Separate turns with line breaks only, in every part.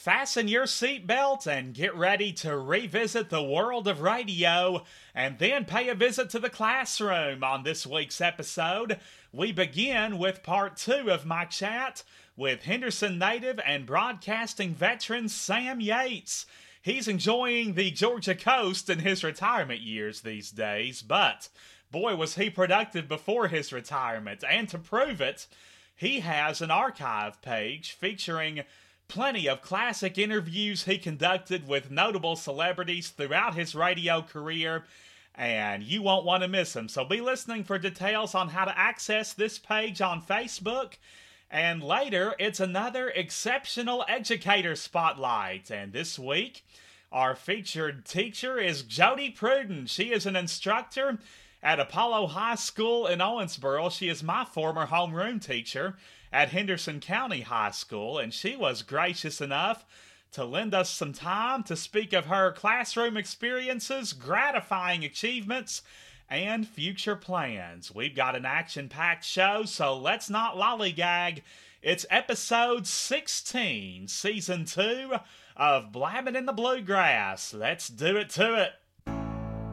Fasten your seatbelt and get ready to revisit the world of radio and then pay a visit to the classroom. On this week's episode, we begin with part two of my chat with Henderson native and broadcasting veteran Sam Yates. He's enjoying the Georgia coast in his retirement years these days, but boy, was he productive before his retirement. And to prove it, he has an archive page featuring plenty of classic interviews he conducted with notable celebrities throughout his radio career, and you won't want to miss them. So be listening for details on how to access this page on Facebook. And later, it's another exceptional educator spotlight. And this week, our featured teacher is Jody Pruden. She is an instructor at Apollo High School in Owensboro. She is my former homeroom teacher at Henderson County High School, and she was gracious enough to lend us some time to speak of her classroom experiences, gratifying achievements, and future plans. We've got an action packed show, so let's not lollygag. It's episode 16, season 2 of Blabbing in the Bluegrass. Let's do it to it.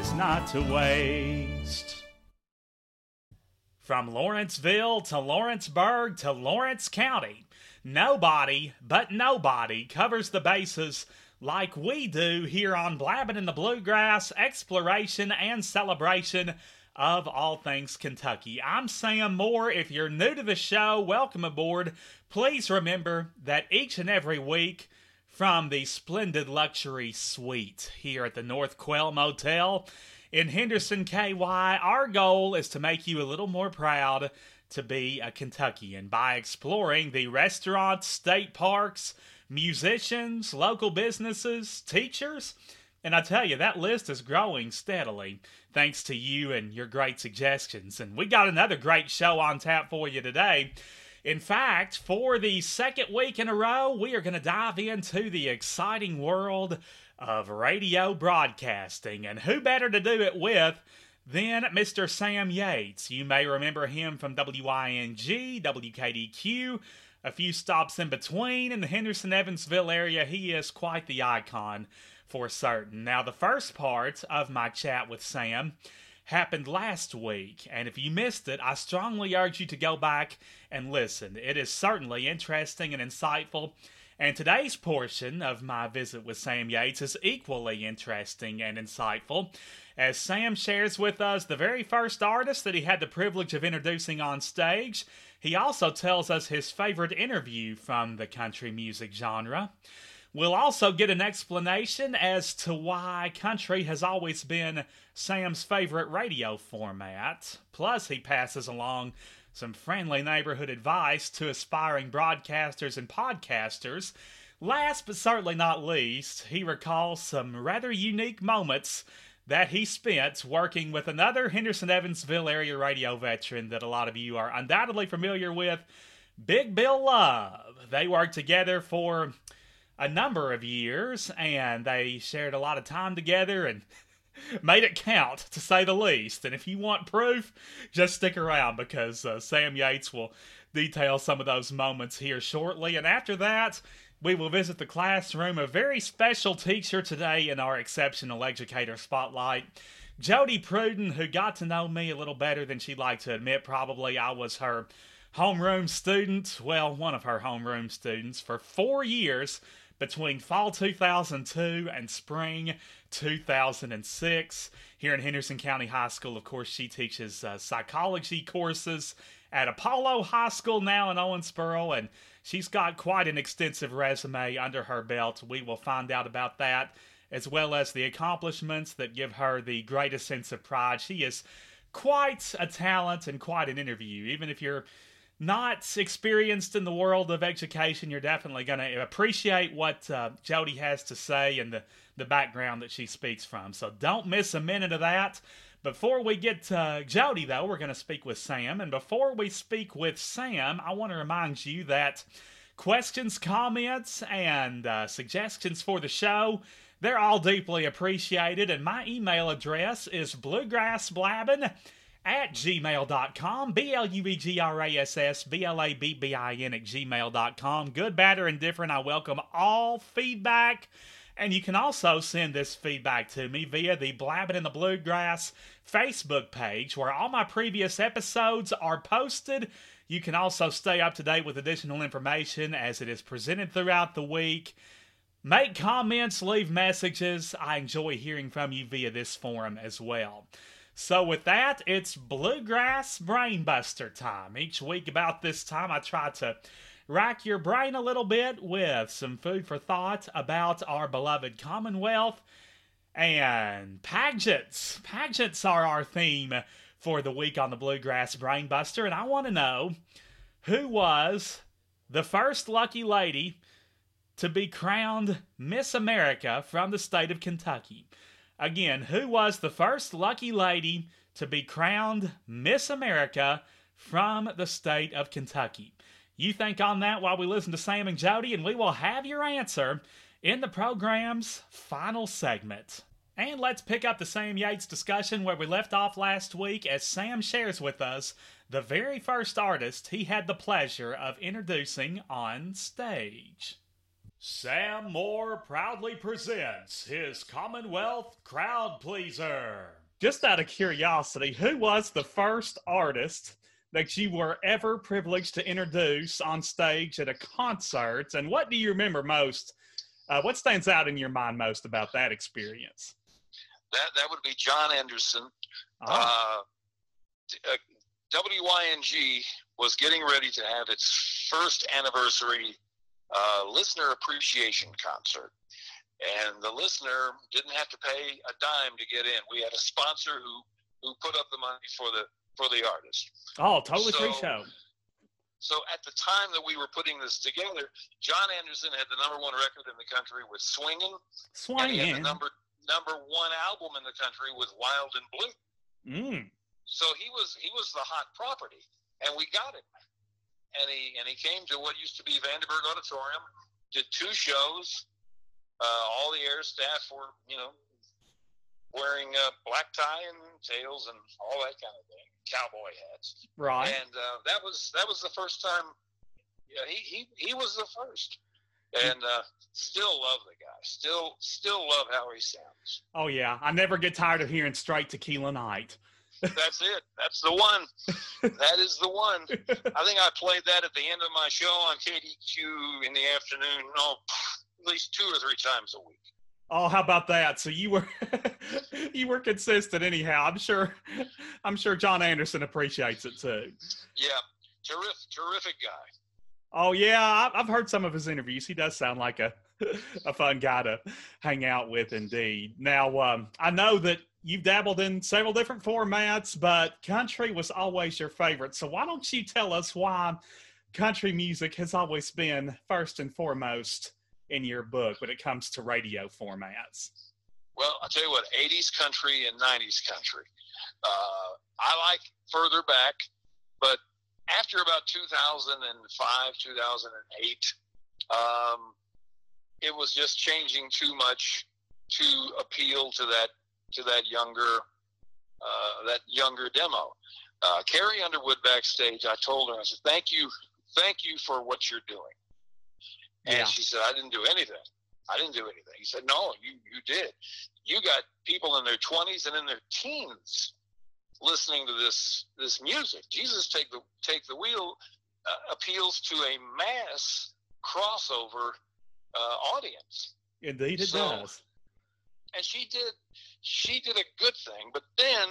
is not to waste. From Lawrenceville to Lawrenceburg to Lawrence County, nobody but nobody covers the bases like we do here on Blabbing in the Bluegrass, exploration and celebration of all things Kentucky. I'm Sam Moore. If you're new to the show, welcome aboard. Please remember that each and every week, from the splendid luxury suite here at the North Quail Motel in Henderson, KY. Our goal is to make you a little more proud to be a Kentuckian by exploring the restaurants, state parks, musicians, local businesses, teachers. And I tell you, that list is growing steadily thanks to you and your great suggestions. And we got another great show on tap for you today. In fact, for the second week in a row, we are going to dive into the exciting world of radio broadcasting. And who better to do it with than Mr. Sam Yates? You may remember him from WYNG, WKDQ, a few stops in between. In the Henderson Evansville area, he is quite the icon for certain. Now, the first part of my chat with Sam happened last week. And if you missed it, I strongly urge you to go back and listen. It is certainly interesting and insightful. And today's portion of my visit with Sam Yates is equally interesting and insightful, as Sam shares with us the very first artist that he had the privilege of introducing on stage. He also tells us his favorite interview from the country music genre. We'll also get an explanation as to why country has always been Sam's favorite radio format. Plus, he passes along some friendly neighborhood advice to aspiring broadcasters and podcasters. Last but certainly not least, he recalls some rather unique moments that he spent working with another Henderson Evansville area radio veteran that a lot of you are undoubtedly familiar with, Big Bill Love. They worked together for a number of years and they shared a lot of time together and made it count to say the least. And if you want proof, just stick around because uh, Sam Yates will detail some of those moments here shortly. And after that, we will visit the classroom. A very special teacher today in our exceptional educator spotlight. Jody Pruden, who got to know me a little better than she'd like to admit, probably. I was her homeroom student, well, one of her homeroom students for four years between fall 2002 and spring 2006. Here in Henderson County High School, of course, she teaches uh, psychology courses at Apollo High School now in Owensboro, and she's got quite an extensive resume under her belt. We will find out about that, as well as the accomplishments that give her the greatest sense of pride. She is quite a talent and quite an interview, even if you're not experienced in the world of education, you're definitely going to appreciate what uh, Jody has to say and the, the background that she speaks from. So don't miss a minute of that. Before we get to Jody, though, we're going to speak with Sam. And before we speak with Sam, I want to remind you that questions, comments, and uh, suggestions for the show. They're all deeply appreciated, and my email address is bluegrassblabbin at gmail.com. B L U E G R A S S B L A B B I N at gmail.com. Good, bad, or indifferent. I welcome all feedback. And you can also send this feedback to me via the Blabbing in the Bluegrass Facebook page, where all my previous episodes are posted. You can also stay up to date with additional information as it is presented throughout the week. Make comments, leave messages. I enjoy hearing from you via this forum as well. So, with that, it's Bluegrass Brainbuster time. Each week, about this time, I try to rack your brain a little bit with some food for thought about our beloved Commonwealth and pageants. Pageants are our theme for the week on the Bluegrass Brainbuster, and I want to know who was the first lucky lady to be crowned Miss America from the state of Kentucky. Again, who was the first lucky lady to be crowned Miss America from the state of Kentucky? You think on that while we listen to Sam and Jody, and we will have your answer in the program's final segment. And let's pick up the Sam Yates discussion where we left off last week as Sam shares with us the very first artist he had the pleasure of introducing on stage. Sam Moore proudly presents his Commonwealth Crowd Pleaser. Just out of curiosity, who was the first artist that you were ever privileged to introduce on stage at a concert? And what do you remember most? Uh, what stands out in your mind most about that experience?
That that would be John Anderson. Oh. Uh, uh, WYNG was getting ready to have its first anniversary uh, listener appreciation concert. And the listener didn't have to pay a dime to get in. We had a sponsor who, who put up the money for the for the artist.
Oh, totally so, free show.
So at the time that we were putting this together, John Anderson had the number one record in the country with "Swinging."
Swinging.
And the number number one album in the country with "Wild and Blue."
Mm.
So he was he was the hot property, and we got him and he and he came to what used to be Vanderburgh Auditorium, did two shows. Uh, all the air staff were, you know, wearing a black tie and tails and all that kind of thing, cowboy hats.
Right.
And uh, that was that was the first time. Yeah, he he he was the first, and uh, still love the guy. Still still love how he sounds.
Oh yeah, I never get tired of hearing straight tequila night.
That's it. That's the one. that is the one. I think I played that at the end of my show on KDQ in the afternoon. No, at least two or three times a week.
Oh, how about that? So you were you were consistent anyhow. I'm sure I'm sure John Anderson appreciates it too.
Yeah, terrific, terrific guy.
Oh yeah, I've heard some of his interviews. He does sound like a a fun guy to hang out with, indeed. Now, um, I know that you've dabbled in several different formats, but country was always your favorite. So why don't you tell us why country music has always been first and foremost in your book when it comes to radio formats?
Well, I'll tell you what, 80s country and 90s country. Uh, I like further back, but after about 2005, 2008, um, it was just changing too much to appeal to that to that younger uh, that younger demo. Uh, Carrie Underwood backstage, I told her, I said, "Thank you, thank you for what you're doing." And yeah. she said, "I didn't do anything. I didn't do anything." He said, "No, you you did. You got people in their 20s and in their teens listening to this this music. Jesus take the take the wheel uh, appeals to a mass crossover uh, audience.
Indeed, it so, does.
And she did, she did a good thing. But then,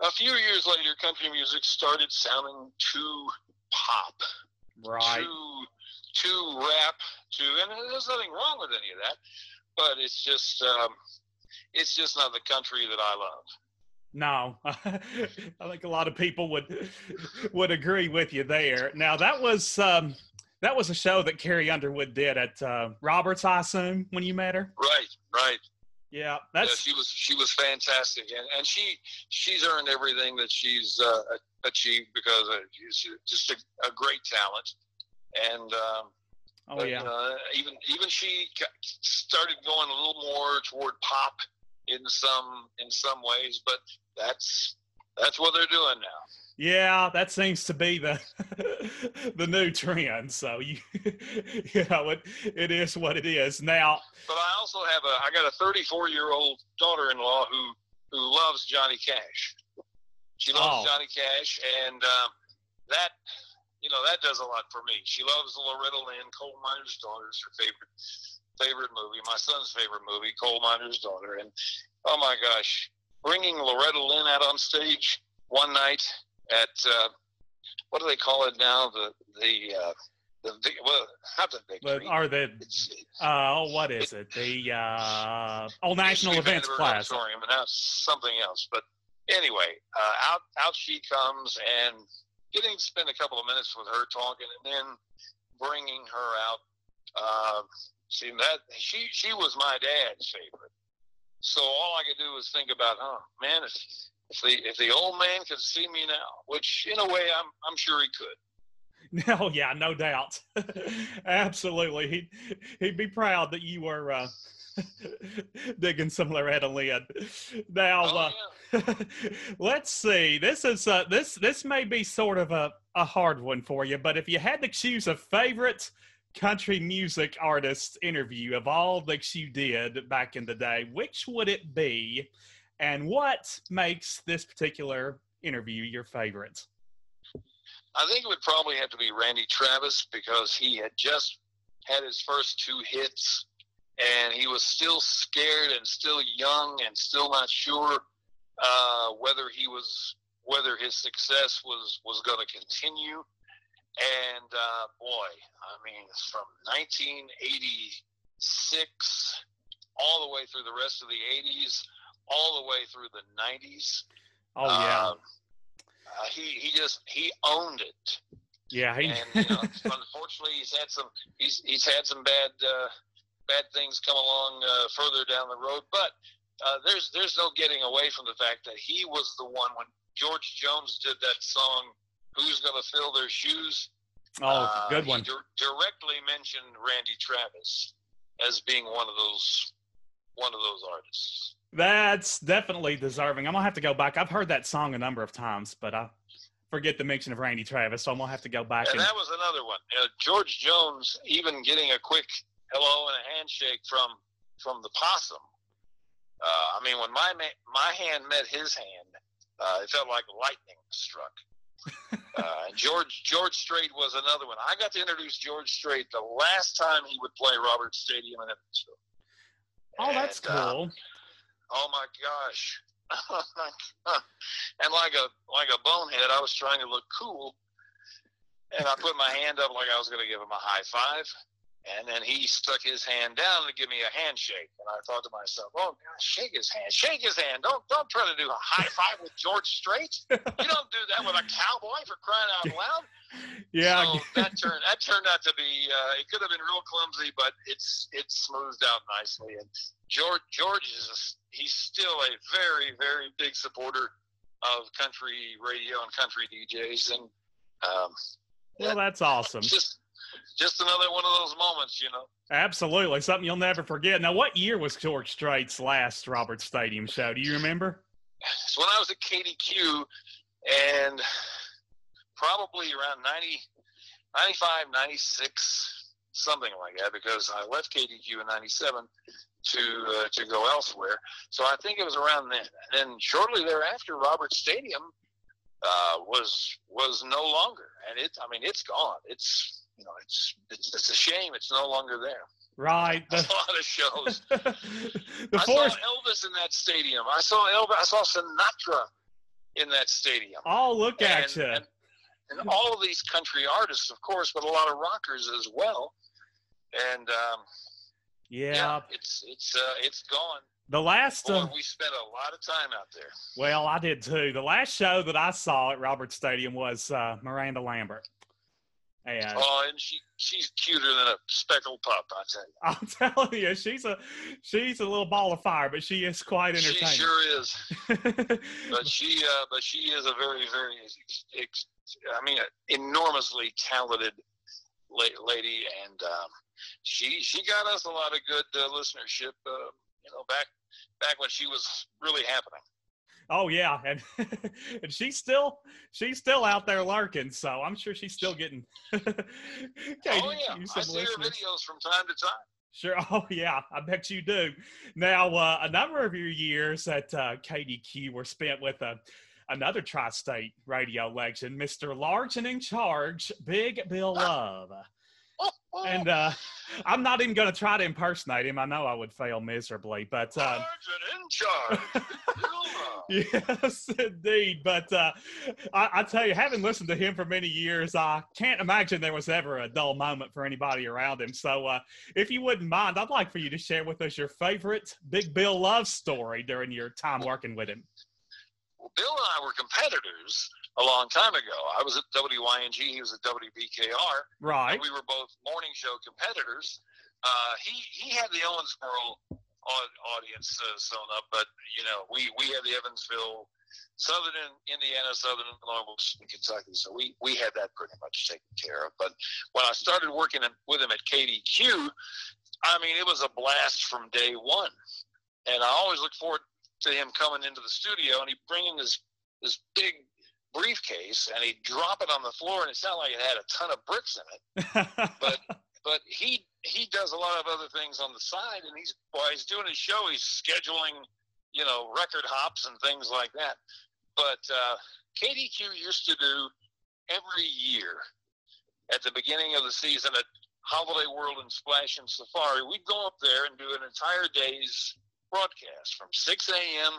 a few years later, country music started sounding too pop,
right?
Too, too rap, too. And there's nothing wrong with any of that, but it's just, um, it's just not the country that I love.
No, I think a lot of people would would agree with you there. Now that was um, that was a show that Carrie Underwood did at uh, Roberts, I assume, when you met her.
Right, right.
Yeah, that's
yeah, she was she was fantastic, and and she she's earned everything that she's uh, achieved because uh, she's just a, a great talent, and. Um,
oh but, yeah.
Uh, even even she started going a little more toward pop in some in some ways, but that's that's what they're doing now.
Yeah, that seems to be the the new trend. So you you know it it is what it is now.
But I also have a I got a 34 year old daughter-in-law who who loves Johnny Cash. She loves oh. Johnny Cash, and um, that you know that does a lot for me. She loves Loretta Lynn, Coal Miner's Daughter is her favorite favorite movie. My son's favorite movie, Coal Miner's Daughter, and oh my gosh, bringing Loretta Lynn out on stage one night at uh, what do they call it now? The the uh, the well, not the victory.
Are the uh, oh, what is it? The uh, Old National Events Plaza.
Auditorium, and something else. But anyway, uh, out out she comes and getting to spend a couple of minutes with her talking, and then bringing her out. Uh, see that she she was my dad's favorite. So all I could do was think about, oh man, if, if the if the old man could see me now, which in a way I'm I'm sure he could.
No, yeah, no doubt. Absolutely, he'd he'd be proud that you were uh, digging some Loretta Lynn. Now, oh, uh, let's see. This is uh, this this may be sort of a a hard one for you, but if you had to choose a favorite country music artist interview of all that you did back in the day, which would it be? And what makes this particular interview your favorite?
I think it would probably have to be Randy Travis because he had just had his first two hits and he was still scared and still young and still not sure uh, whether he was whether his success was was going to continue and uh, boy, I mean, from 1986 all the way through the rest of the 80s, all the way through the 90s.
Oh yeah. Um,
uh, he he just he owned it.
Yeah, he...
and you know, unfortunately, he's had some he's he's had some bad uh, bad things come along uh, further down the road, but uh, there's there's no getting away from the fact that he was the one when George Jones did that song who's to fill their shoes.
Oh, uh, good one.
Di- directly mentioned Randy Travis as being one of those one of those artists.
That's definitely deserving. I'm gonna have to go back. I've heard that song a number of times, but I forget the mention of Randy Travis, so I'm gonna have to go back.
And, and... that was another one. Uh, George Jones, even getting a quick hello and a handshake from from the possum. Uh, I mean, when my my hand met his hand, uh, it felt like lightning struck. uh, George George Strait was another one. I got to introduce George Strait the last time he would play Roberts Stadium in Evansville.
Oh, that's and, uh, cool.
Uh, oh my gosh! and like a like a bonehead, I was trying to look cool, and I put my hand up like I was going to give him a high five, and then he stuck his hand down to give me a handshake. And I thought to myself, oh, God, shake his hand. Shake his hand. Don't don't try to do a high five with George Strait. You don't do that with a cowboy for crying out loud.
Yeah.
So that turned that turned out to be uh, it could have been real clumsy, but it's it's smoothed out nicely. And George George is a, he's still a very very big supporter of country radio and country DJs. And um,
well, that's awesome.
Just just another one of those moments, you know.
Absolutely, something you'll never forget. Now, what year was George Strait's last Roberts Stadium show? Do you remember?
It's when I was at KDQ, and probably around 90, 95, 96, something like that, because I left KDQ in 97 to uh, to go elsewhere. So I think it was around then. And then shortly thereafter, Roberts Stadium uh, was was no longer, and it. I mean, it's gone. It's you know, it's it's, it's a shame it's no longer there.
Right.
The, a lot of shows.
the
I
force.
saw Elvis in that stadium. I saw Elvis. I saw Sinatra in that stadium.
Oh, look at you.
and, and all of these country artists, of course, but a lot of rockers as well. And um,
yeah.
yeah, it's it's uh, it's gone.
The last.
Boy,
Uh,
we spent a lot of time out there.
well, I did too. The last show that I saw at Roberts Stadium was uh, Miranda Lambert. And
Oh, and she she's cuter than a speckled pup. I tell you,
I'm telling you, she's a she's a little ball of fire, but she is quite entertaining.
she sure is. But she uh, but she is a very very ex- I mean, enormously talented la- lady, and um, she she got us a lot of good uh, listenership. Uh, you know, back back when she was really happening.
Oh yeah, and and she's still she's still out there lurking, so I'm sure she's still getting. okay,
oh yeah, I see her videos from time to time.
Sure. Oh yeah, I bet you do. Now, uh, a number of your years at uh, KDQ were spent with a. Another tri-state radio legend, Mr. Large and in Charge, Big Bill Love. And uh, I'm not even going to try to impersonate him. I know I would fail miserably, but uh,
in charge.
yes, indeed. But uh, I, I tell you, having listened to him for many years, I can't imagine there was ever a dull moment for anybody around him. So, uh, if you wouldn't mind, I'd like for you to share with us your favorite Big Bill love story during your time working with him.
Well, Bill and I were competitors a long time ago. I was at WYNG, he was at WBKR.
Right.
And we were both morning show competitors. Uh, he he had the Owensboro audience uh, sewn up, but you know we we had the Evansville, Southern Indiana, Southern Illinois, Kentucky. So we we had that pretty much taken care of. But when I started working in- with him at KDQ, I mean it was a blast from day one, and I always look forward to him coming into the studio and he bring in this this big briefcase and he'd drop it on the floor and it sounded like it had a ton of bricks in it. But but he he does a lot of other things on the side and he's while he's doing his show he's scheduling you know record hops and things like that. But uh, kdq used to do every year at the beginning of the season at holiday world and Splashin' Safari we'd go up there and do an entire day's broadcast from 6 a.m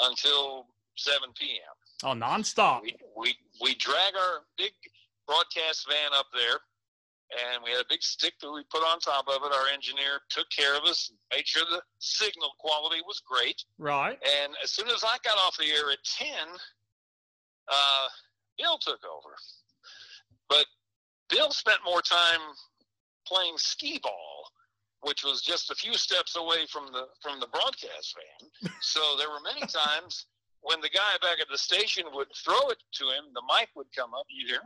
until 7 p.m
oh, nonstop.
we, we we drag our big broadcast van up there and we had a big stick that we put on top of it our engineer took care of us and made sure the signal quality was great
Right.
and as soon as i got off the air at 10 uh, bill took over but bill spent more time playing skee ball which was just a few steps away from the from the broadcast van so there were many times when the guy back at the station would throw it to him, the mic would come up. You'd hear,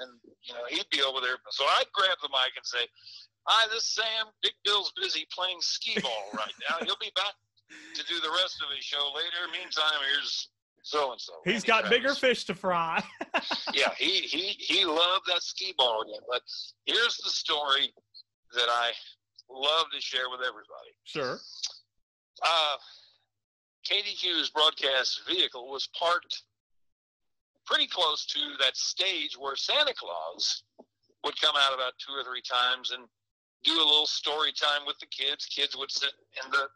and you know he'd be over there. So I'd grab the mic and say, "Hi, this is Sam. Big Bill's busy playing skee ball right now. He'll be back to do the rest of his show later. Meantime, here's so and so."
He's got bigger fish to fry.
yeah, he he he loved that skee ball game. But here's the story that I love to share with everybody.
sure.
Uh, KDQ's broadcast vehicle was parked pretty close to that stage where Santa Claus would come out about two or three times and do a little story time with the kids. Kids would sit in the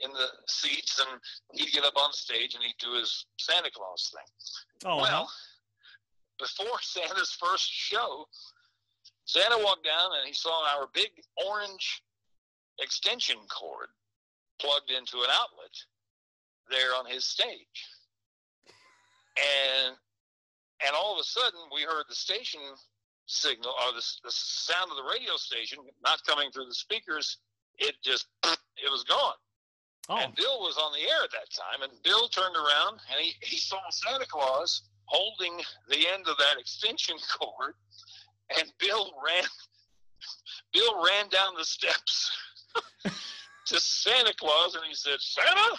in the seats and he'd get up on stage and he'd do his Santa Claus thing.
Oh, uh-huh.
well, before Santa's first show, Santa walked down and he saw our big orange extension cord plugged into an outlet there on his stage. And and all of a sudden we heard the station signal or the, the sound of the radio station not coming through the speakers. It just it was gone.
oh,
And Bill was on the air at that time, and Bill turned around and he, he saw Santa Claus holding the end of that extension cord, and Bill ran Bill ran down the steps to Santa Claus and he said, Santa,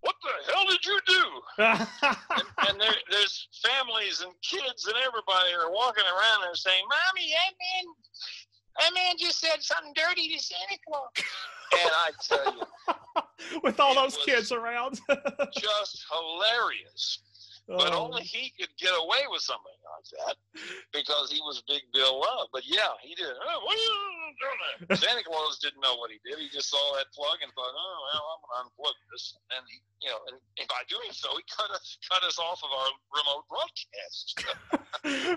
what the hell did you do? And, and there, there's families and kids and everybody are walking around and saying, Mommy, that man, that man just said something dirty to Santa Claus. And I tell you,
with all those kids around.
just hilarious. But
Oh.
only he could get away with something like that because he was Big Bill Love. But yeah, he did. Oh, what are you doing? Santa Claus didn't know what he did. He just saw that plug and thought, oh well, I'm gonna unplug this. And he, you know, and, and by doing so, he cut us cut us off of our remote broadcast.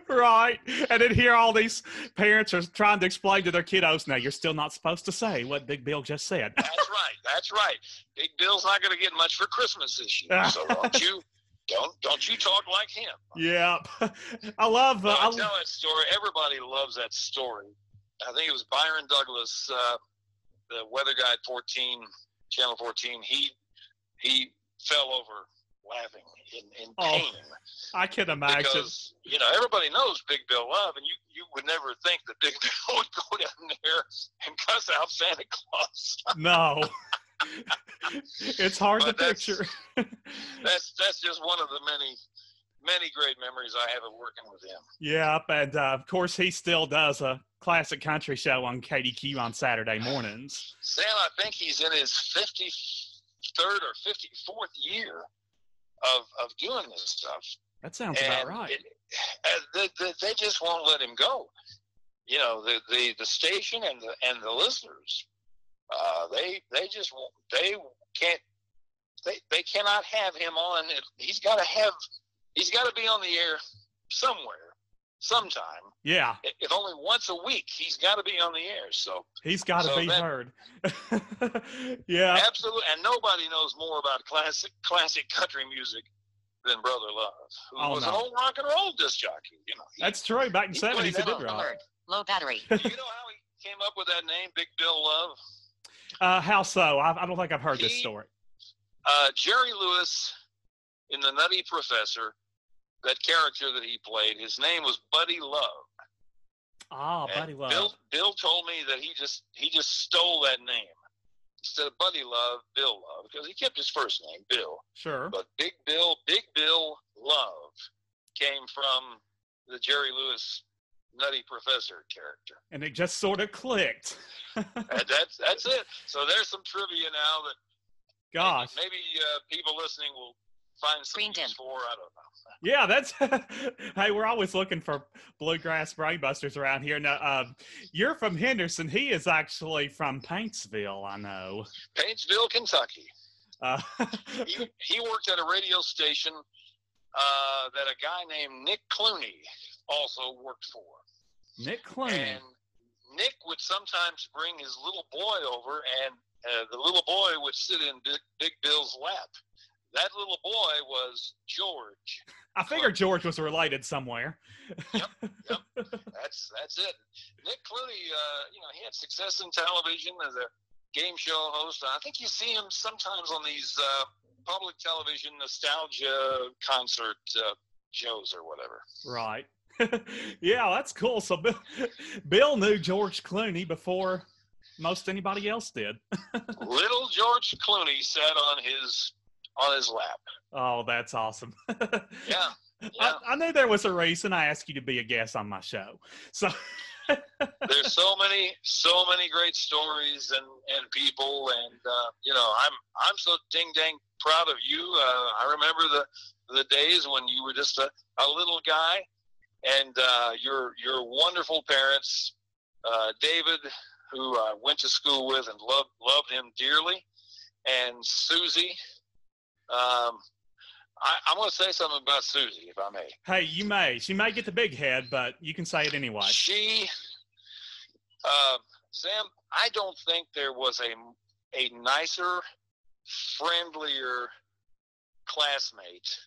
right. And then here all these parents are trying to explain to their kiddos, now you're still not supposed to say what Big Bill just said.
That's right. That's right. Big Bill's not going to get much for Christmas this year. So don't you don't don't you talk like him.
yeah. I love. Uh,
I
I,
tell that story. Everybody loves that story. I think it was Byron Douglas, uh, the weather guy at 14, Channel 14. He he fell over laughing in, in
Oh,
pain
I can imagine.
because you know everybody knows Big Bill Love, and you you would never think that Big Bill would go down there and cuss out Santa Claus.
No. it's hard to
that's-
picture.
That's that's just one of the many many great memories I have of working with him.
Yep, and uh, of course he still does a classic country show on KDQ on Saturday mornings.
Sam, I think he's in his 53rd or 54th year of, of doing this stuff.
That sounds
and
about right.
it- they, they, they just won't let him go. You know, the, the, the station and the, and the listeners, uh, they, they just won't, they can't, they, they cannot have him on. He's got to have, he's got to be on the air somewhere, sometime.
yeah,
If only once a week, he's got to be on the air. So
he's got to
So
be
that-
heard. yeah,
Absolutely, and nobody knows more about classic classic country music than Brother Love, who
Oh,
was an old rock and roll disc jockey. You know, he-
that's true. Back in the 70s, he did rock.
Alert. Low battery.
do you know how he came up with that name, Big Bill Love?
Uh, how so? I, I don't think I've heard this story.
Uh, Jerry Lewis in The Nutty Professor, that character that he played, his name was Buddy Love.
Ah,
And
Buddy Love.
Bill Bill told me that he just he just stole that name instead of Buddy Love, Bill Love, because he kept his first name, Bill.
Sure.
But Big Bill, Big Bill Love came from the Jerry Lewis Nutty Professor character.
And it just sort of clicked.
And that's that's it. So there's some trivia now that
Gosh.
maybe, maybe uh, people listening will find some
Green
use for. I don't know.
Yeah, that's. hey, we're always looking for bluegrass brainbusters around here. Now, uh, you're from Henderson. He is actually from Paintsville. I know.
Paintsville, Kentucky.
Uh,
He, he worked at a radio station uh, that a guy named Nick Clooney also worked for.
Nick Clooney.
And Nick would sometimes bring his little boy over, and uh, the little boy would sit in Big, Big Bill's lap. That little boy was George.
I figured George was related somewhere. yep, yep.
That's that's it. Nick Clooney, uh, you know, he had success in television as a game show host. I think you see him sometimes on these uh, public television nostalgia concert uh, shows or whatever.
Right. yeah, that's cool. So Bill, Bill knew George Clooney before most anybody else did.
Little George Clooney sat on his on his lap.
Oh, that's awesome.
Yeah. Yeah.
I, I knew there was a reason I asked you to be a guest on my show. So
there's so many so many great stories and and people and uh, you know i'm i'm so ding dang proud of you uh, i remember the the days when you were just a, a little guy and uh, your your wonderful parents uh, david who i went to school with and loved loved him dearly and susie um, I, I'm going to say something about Susie, if I may.
hey, you may. She may get the big head, but you can say it anyway.
She, uh, Sam, I don't think there was a a nicer, friendlier classmate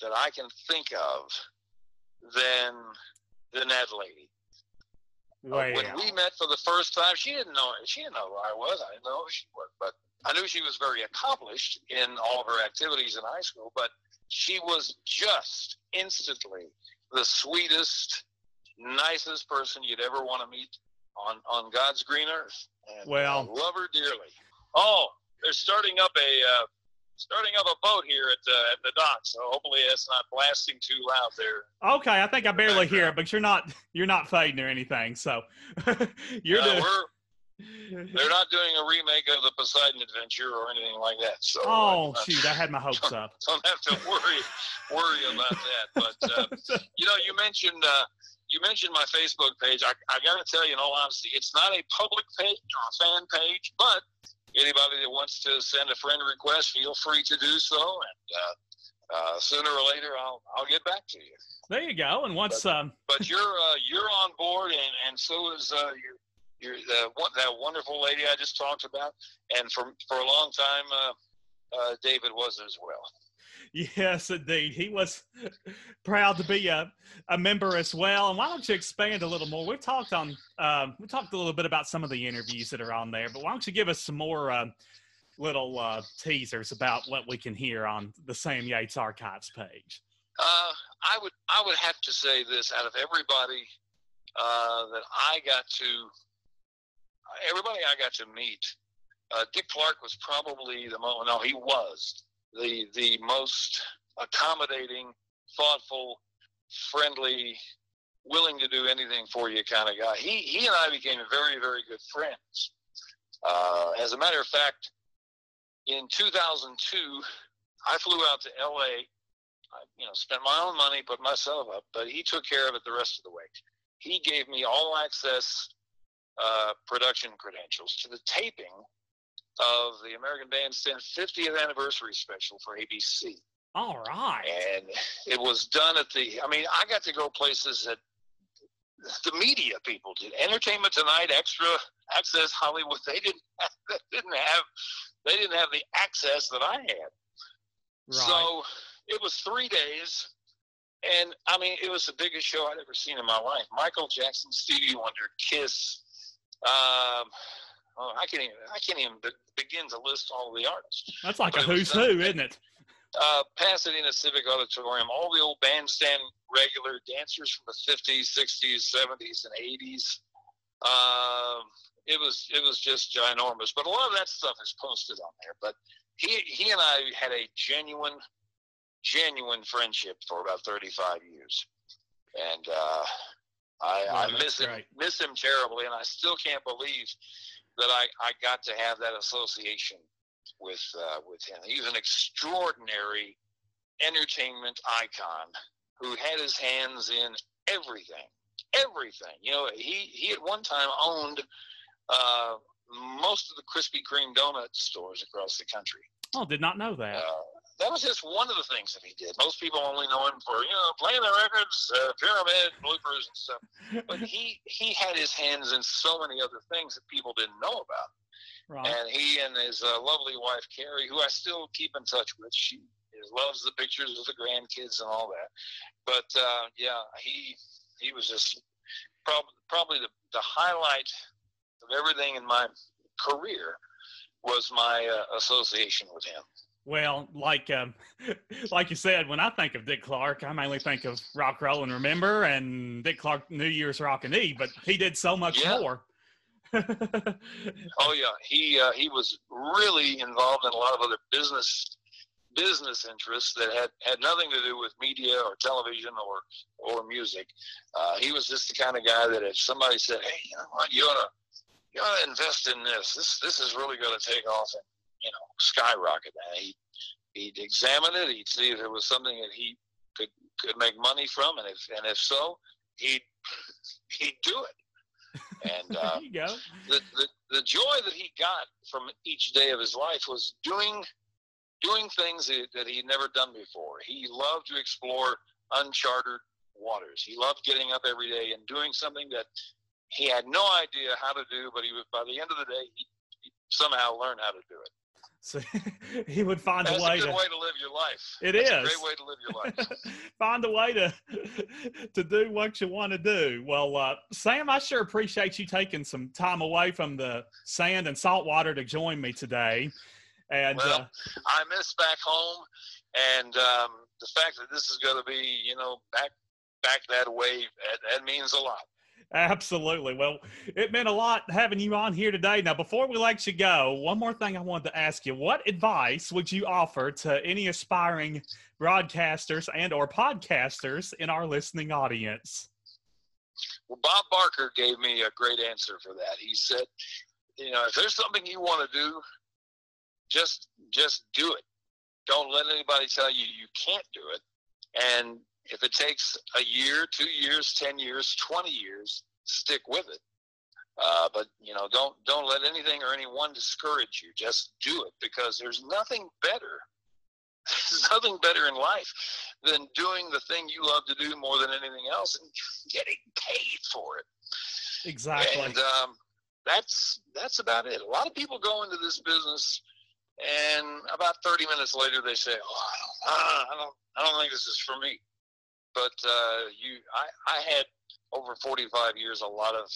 that I can think of than than that lady. Uh, when we met for the first time, she didn't know she didn't know who I was. I didn't know who she was, but I knew she was very accomplished in all of her activities in high school. But she was just instantly the sweetest, nicest person you'd ever want to meet on on God's green earth. And
Well-
I love her dearly. Oh, they're starting up a uh, starting up a boat here at the at the dock, so hopefully it's not blasting too loud there.
okay, I think I barely hear it, but you're not you're not fading or anything. So you're
Uh,
doing
we're They're not doing a remake of the Poseidon Adventure or anything like that. So
oh
uh,
shoot, I had my hopes up.
Don't have to worry worry about that. But uh, you know, you mentioned uh, you mentioned my Facebook page. I, I got to tell you, in all honesty, it's not a public page or a fan page, but anybody that wants to send a friend request, feel free to do so. And uh, uh, sooner or later, I'll I'll get back to you.
There you go. And once
but,
um,
but you're uh, you're on board, and and so is uh, your your the, that wonderful lady I just talked about, and for for a long time, uh, uh, David was as well.
Yes, indeed. He was proud to be a, a member as well. And why don't you expand a little more? We've talked on um, we talked a little bit about some of the interviews that are on there, but why don't you give us some more uh, little uh, teasers about what we can hear on the Sam Yates Archives page?
Uh, I would I would have to say this: out of everybody uh, that I got to, everybody I got to meet, uh, Dick Clark was probably the most. No, he was the the most accommodating, thoughtful, friendly, willing to do anything for you kind of guy. He he and I became very very good friends. Uh, as a matter of fact, in 2002, I flew out to L.A. I, you know, spent my own money, put myself up, but he took care of it the rest of the way. He gave me all access uh, production credentials to the taping of the American Bandstand 50th anniversary special for ABC.
All right.
And it was done at the, I mean, I got to go places that the media people did. Entertainment Tonight, Extra, Access Hollywood, they didn't have, they didn't have, they didn't have the access that I had. Right. So it was three days. And I mean, it was the biggest show I'd ever seen in my life. Michael Jackson, Stevie Wonder, Kiss, um, oh, I can't even I can't even begin to list all of the artists.
That's like but a who's who, isn't it?
Uh, Pasadena Civic Auditorium, all the old bandstand regular dancers from the 50s, 60s, 70s, and 80s. Um, it was it was just ginormous. But a lot of that stuff is posted on there. But he he and I had a genuine genuine friendship for about 35 years, and uh, I, I miss him miss him terribly, and I still can't believe that I, I got to have that association with uh, with him. He's an extraordinary entertainment icon who had his hands in everything, everything. You know, he he at one time owned uh, most of the Krispy Kreme donut stores across the country.
Oh, did not know that. Uh,
that was just one of the things that he did. Most people only know him for you know playing the records, uh, pyramid bloopers and stuff. But he he had his hands in so many other things that people didn't know about. Right. And he and his uh, lovely wife Kari, who I still keep in touch with, she loves the pictures of the grandkids and all that. But uh, yeah, he he was just probably probably the, the highlight of everything in my career was my uh, association with him.
Well, like um, like you said, when I think of Dick Clark, I mainly think of Rock Roll and Remember and Dick Clark New Year's Rockin' Eve, but he did so much yeah. more.
oh yeah, he uh, he was really involved in a lot of other business business interests that had had nothing to do with media or television or or music. Uh, he was just the kind of guy that if somebody said, "Hey, you know what, you ought to you ought to invest in this. This this is really going to take off and you know skyrocket." And he he'd examine it. He'd see if it was something that he could could make money from, and if and if so, he'd he'd do it. And uh, the, the the joy that he got from each day of his life was doing doing things that, he'd never done before. He loved to explore uncharted waters. He loved getting up every day and doing something that he had no idea how to do, but he was by the end of the day he, he somehow learned how to do it.
So he would find
That's
a way
a
to,
way to live your life.
It
That's
is
a great way to live your life.
find a way to to do what you want to do. Well, uh, Sam, I sure appreciate you taking some time away from the sand and salt water to join me today. And
well,
uh,
I miss back home, and um, the fact that this is going to be, you know, back back that way, that, that means a lot.
Absolutely. Well, it meant a lot having you on here today. Now, before we let you go, one more thing I wanted to ask you. What advice would you offer to any aspiring broadcasters and or podcasters in our listening audience?
Well, Bob Barker gave me a great answer for that. He said, you know, if there's something you want to do, just just do it. Don't let anybody tell you you can't do it. And if it takes a year, two years, ten years, twenty years, stick with it. Uh, but you know, don't don't let anything or anyone discourage you. Just do it because there's nothing better. There's nothing better in life than doing the thing you love to do more than anything else and getting paid for it.
Exactly.
And um, that's that's about it. A lot of people go into this business, and about 30 minutes later, they say, "Oh, I don't, I don't, I don't think this is for me." But uh, you, I, I had over 45 years, a lot of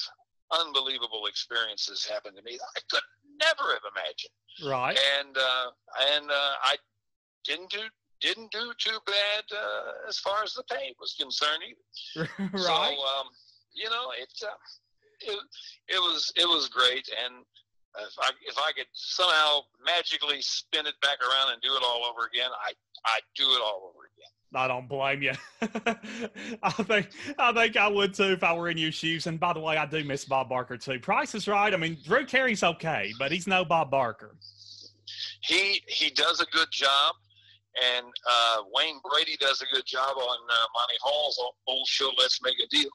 unbelievable experiences happened to me that I could never have imagined.
Right.
And uh, and uh, I didn't do didn't do too bad uh, as far as the pay was concerned either.
right.
So um, you know, it, uh, it it was it was great, and if I if I could somehow magically spin it back around and do it all over again, I I'd do it all over again.
I don't blame you. I think I think I would too if I were in your shoes. And by the way, I do miss Bob Barker too. Price is right. I mean, Drew Carey's okay, but he's no Bob Barker.
He he does a good job, and uh, Wayne Brady does a good job on uh, Monty Hall's old show. Let's make a deal.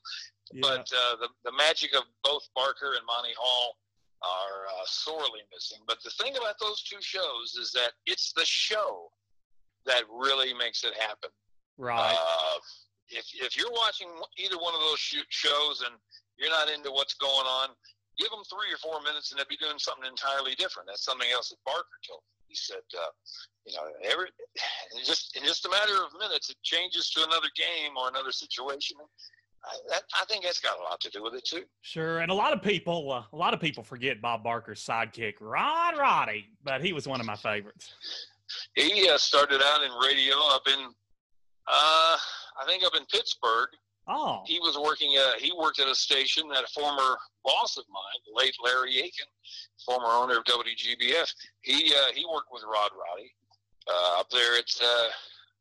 Yeah.
But uh, the the magic of both Barker and Monty Hall are uh, sorely missing. But the thing about those two shows is that it's the show that really makes it happen.
right.
Uh, if if you're watching either one of those sh- shows and you're not into what's going on, give them three or four minutes and they'll be doing something entirely different. That's something else that Barker told me. He said, uh, you know, every in just in just a matter of minutes, it changes to another game or another situation. I, that, I think that's got a lot to do with it too.
Sure, and a lot of people, uh, a lot of people forget Bob Barker's sidekick, Rod Roddy, but he was one of my favorites.
He uh, started out in radio up in, uh, I think up in Pittsburgh.
Oh,
He was working. Uh, he worked at a station that a former boss of mine, the late Larry Aiken, former owner of WGBF. He uh, he worked with Rod Roddy uh, up there at uh,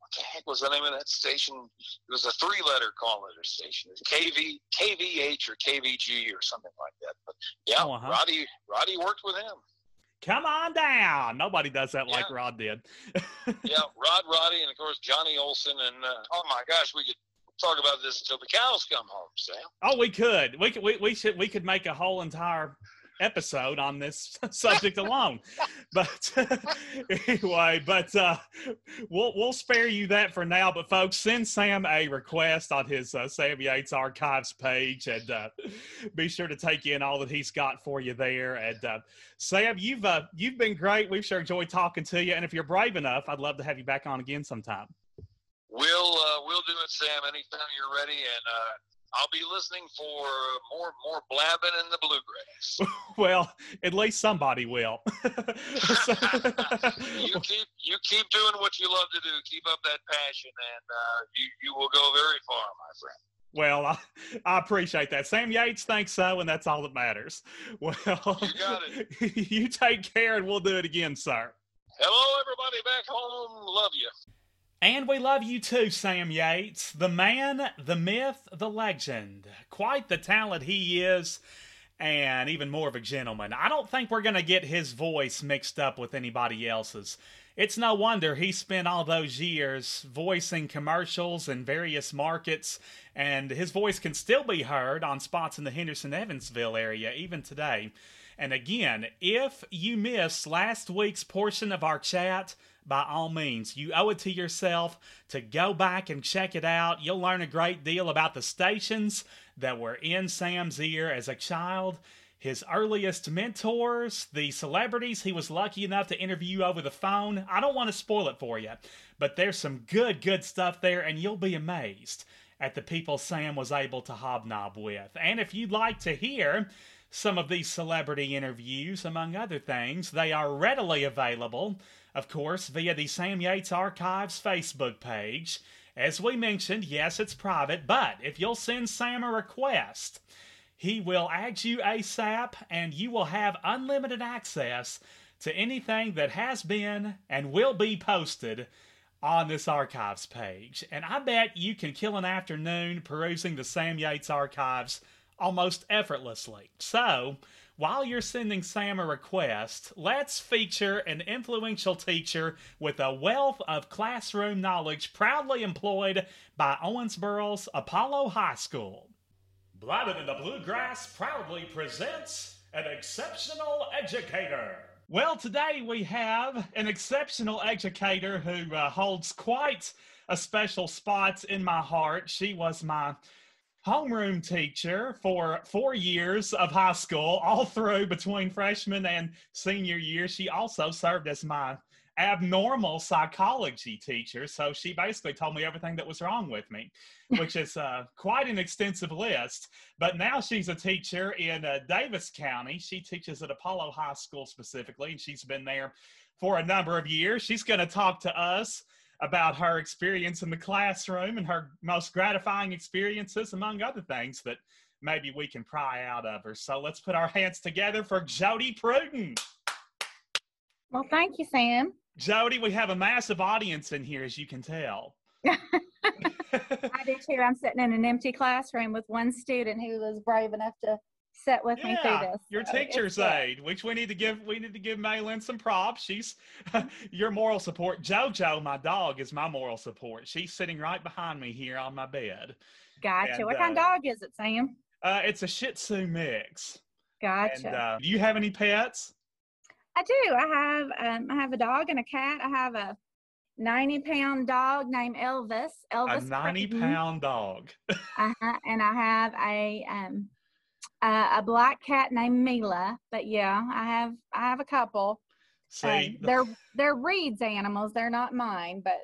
what the heck was the name of that station? It was a three-letter call letter station. It was KV KVH or KVG or something like that. But yeah,
Oh, uh-huh.
Roddy Roddy worked with him.
come on down! Nobody does that like Rod did.
yeah, Rod Roddy, and of course Johnny Olson, and uh, oh my gosh, we could talk about this until the cows come home, Sam.
Oh, we could. We could. We, we should. We could make a whole entire episode on this subject alone. But anyway, but uh, we'll we'll spare you that for now. But folks, send Sam a request on his uh, Sam Yates Archives page, and uh, be sure to take in all that he's got for you there. And uh, Sam, you've uh, you've been great. We've sure enjoyed talking to you. And if you're brave enough, I'd love to have you back on again sometime.
We'll uh, we'll do it, Sam. Anytime you're ready, and uh, I'll be listening for more more blabbing in the bluegrass.
Well, at least somebody will.
you keep you keep doing what you love to do. Keep up that passion, and uh, you you will go very far, my friend.
Well, I, I appreciate that. Sam Yates thinks so, and that's all that matters. Well,
You got
it. you take care, and we'll do it again, sir.
Hello, everybody back home. Love you.
And we love you too, Sam Yates. The man, the myth, the legend. Quite the talent he is, and even more of a gentleman. I don't think we're going to get his voice mixed up with anybody else's. It's no wonder he spent all those years voicing commercials in various markets, and his voice can still be heard on spots in the Henderson Evansville area even today. And again, if you missed last week's portion of our chat, by all means, you owe it to yourself to go back and check it out. You'll learn a great deal about the stations that were in Sam's ear as a child, his earliest mentors, the celebrities he was lucky enough to interview over the phone. I don't want to spoil it for you, but there's some good, good stuff there, and you'll be amazed at the people Sam was able to hobnob with. And if you'd like to hear, some of these celebrity interviews, among other things. They are readily available, of course, via the Sam Yates Archives Facebook page. As we mentioned, yes, it's private, but if you'll send Sam a request, he will add you ASAP and you will have unlimited access to anything that has been and will be posted on this archives page. And I bet you can kill an afternoon perusing the Sam Yates Archives almost effortlessly. So, while you're sending Sam a request, let's feature an influential teacher with a wealth of classroom knowledge proudly employed by Owensboro's Apollo High School. Blabbing in the Bluegrass proudly presents an exceptional educator. Well, today we have an exceptional educator who uh, holds quite a special spot in my heart. She was my homeroom teacher for four years of high school, all through between freshman and senior year. She also served as my abnormal psychology teacher. So she basically told me everything that was wrong with me, which is uh, quite an extensive list. But now she's a teacher in uh, Daviess County. She teaches at Apollo High School specifically, and she's been there for a number of years. She's going to talk to us about her experience in the classroom and her most gratifying experiences, among other things that maybe we can pry out of her. So let's put our hands together for Jody Pruden.
Well, thank you, Sam.
Jody, we have a massive audience in here, as you can tell.
I do too. I'm sitting in an empty classroom with one student who was brave enough to sit with
yeah,
me through this.
Your
so
teacher's aide, which we need to give we need to give Maylin some props. She's your moral support. Jojo, my dog, is my moral support. She's sitting right behind me here on my bed.
Gotcha.
And,
what kind
uh,
of dog is it, Sam?
Uh, it's a Shih Tzu mix.
Gotcha.
And uh, do you have any pets?
I do. I have um, I have a dog and a cat. I have a 90 pound dog named Elvis. Elvis.
a 90
Creighton.
pound dog.
Uh-huh. And I have a um uh, a black cat named Mila. But yeah, I have I have a couple.
See,
Um, they're they're Reed's animals. They're not mine, but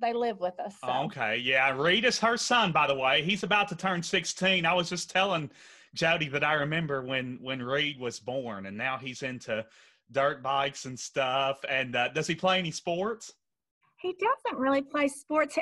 they live with us. So.
Okay, yeah. Reed is her son, by the way. He's about to turn 16. I was just telling Jody that I remember when when Reed was born, and now he's into dirt bikes and stuff. And uh, does he play any sports?
He doesn't really play sports.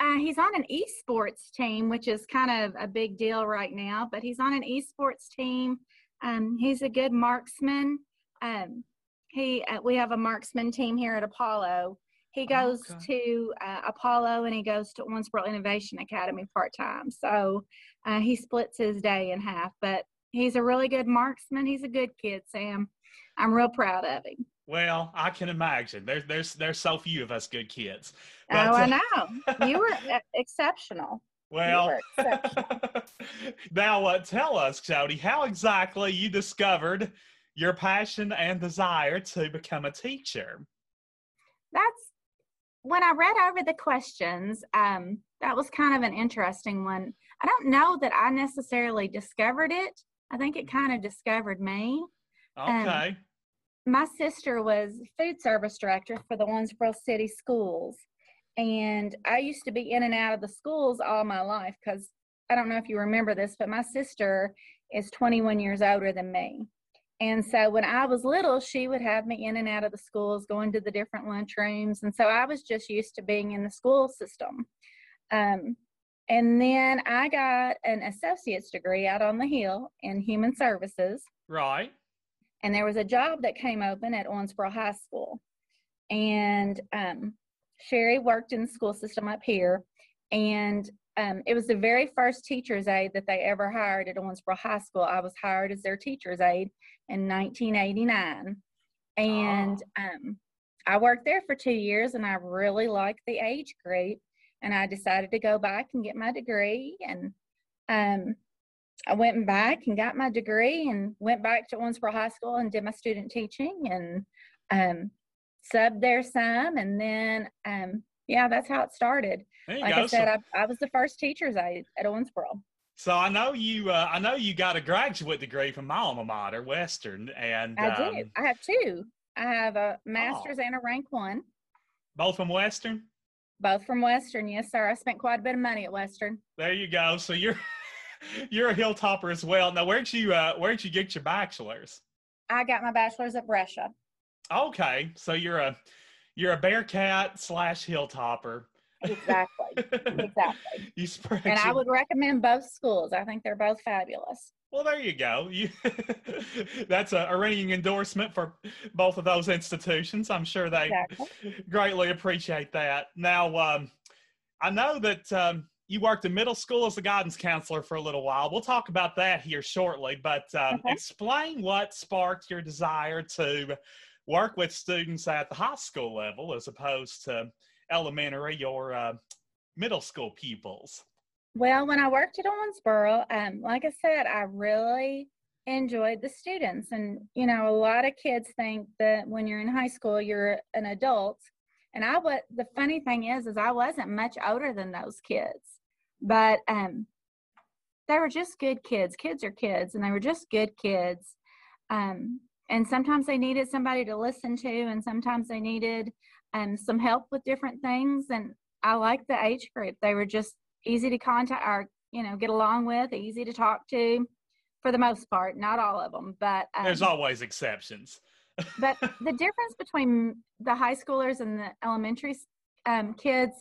Uh, he's on an esports team, which is kind of a big deal right now. But he's on an esports team. Um, he's a good marksman. Um, he uh, we have a marksman team here at Apollo. He goes
Okay.
to uh, Apollo and he goes to Owensboro Innovation Academy part time. So uh, he splits his day in half. But he's a really good marksman. He's a good kid, Sam. I'm real proud of him.
Well, I can imagine. There's there's there's so few of us good kids.
oh, I
uh,
know. You were exceptional.
Well,
were
now uh, tell us, Jody, how exactly you discovered your passion and desire to become a teacher.
That's when I read over the questions. Um, that was kind of an interesting one. I don't know that I necessarily discovered it. I think it kind of discovered me. Um,
Okay.
My sister was food service director for the Owensboro City Schools, and I used to be in and out of the schools all my life because I don't know if you remember this, but my sister is 21 years older than me. And so when I was little, she would have me in and out of the schools, going to the different lunchrooms. And so I was just used to being in the school system. Um, and then I got an associate's degree out on the Hill in human services.
right.
And there was a job that came open at Owensboro High School. And um, Sherry worked in the school system up here. And um, it was the very first teacher's aide that they ever hired at Owensboro High School. I was hired as their teacher's aide in 1989. And um, I worked there for two years and I really liked the age group. And I decided to go back and get my degree. And um, I went back and got my degree and went back to Owensboro High School and did my student teaching and um, subbed there some. And then, um, yeah, that's how it started. Like
go.
I said, I, I was the first teacher's aide at Owensboro.
so I know you. Uh, I know you got a graduate degree from my alma mater, Western, and
I
um,
did. I have two. I have a master's and a rank one,
both from Western.
both from Western. Yes, sir. I spent quite a bit of money at Western.
There you go. So you're you're a hilltopper as well. Now, where'd you uh, where'd you get your bachelor's?
I got my bachelor's at Brescia.
Okay, so you're a you're a bearcat slash hilltopper.
Exactly. exactly.
you spread
And I would recommend both schools. I think they're both fabulous.
Well, there you go. You, that's a, a ringing endorsement for both of those institutions. I'm sure they
Exactly.
greatly appreciate that. Now, um, I know that um, you worked in middle school as a guidance counselor for a little while. We'll talk about that here shortly, but um,
Okay.
explain what sparked your desire to work with students at the high school level as opposed to elementary or uh, middle school pupils.
Well, when I worked at Owensboro, um, like I said, I really enjoyed the students. And, you know, a lot of kids think that when you're in high school, you're an adult. And I was, the funny thing is, is I wasn't much older than those kids, but um, they were just good kids. Kids are kids, and they were just good kids. Um, and sometimes they needed somebody to listen to, and sometimes they needed um, some help with different things. And I liked the age group. They were just easy to contact or you know get along with, easy to talk to, for the most part. Not all of them, but um,
There's always exceptions.
but the difference between the high schoolers and the elementary um, kids,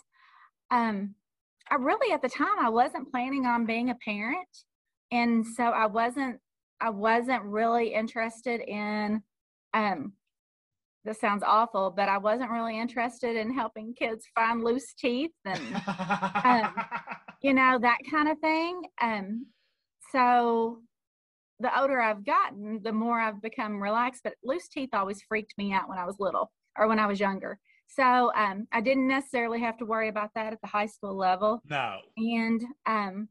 um, I really at the time I wasn't planning on being a parent, and so I wasn't I wasn't really interested in. Um, this sounds awful, but I wasn't really interested in helping kids find loose teeth and you know that kind of thing. Um, so the older I've gotten, the more I've become relaxed. But loose teeth always freaked me out when I was little or when I was younger. So um, I didn't necessarily have to worry about that at the high school level.
no.
And um,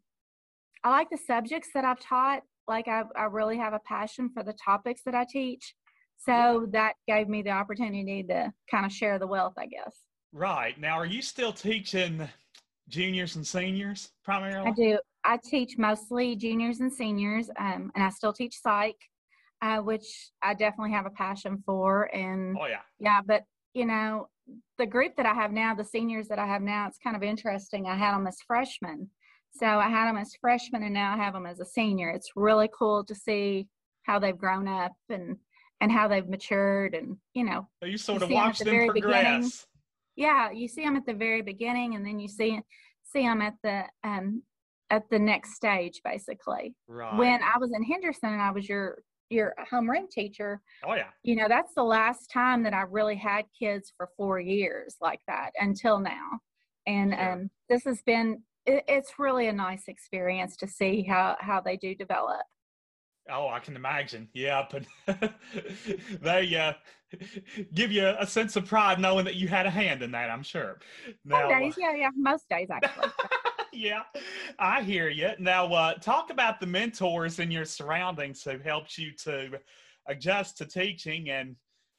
I like the subjects that I've taught. Like I, I really have a passion for the topics that I teach. So that gave me the opportunity to kind of share the wealth, I guess.
Right. Now, are you still teaching juniors and seniors primarily?
I do. I teach mostly juniors and seniors, um, and I still teach psych, uh, which I definitely have a passion for. And
Oh, yeah.
yeah, but you know, the group that I have now, the seniors that I have now, it's kind of interesting. I had them as freshmen, so I had them as freshmen, and now I have them as a senior. It's really cool to see how they've grown up and and how they've matured, and you know,
So you sort of
see 'em at
watched
the
them
very beginning. yeah you see them at the very beginning and then you see see them at the um at the next stage basically
Right.
when i was in henderson and i was your your home homeroom teacher
oh, yeah.
you know that's the last time that i really had kids for four years like that until now and um this has been it, it's really a nice experience to see how how they do develop
Oh, I can imagine. Yeah, but they uh, give you a sense of pride knowing that you had a hand in that. I'm sure.
some
Now, uh,
days yeah yeah most days actually
yeah, I hear you. Now, uh, talk about the mentors in your surroundings who helped you to adjust to teaching and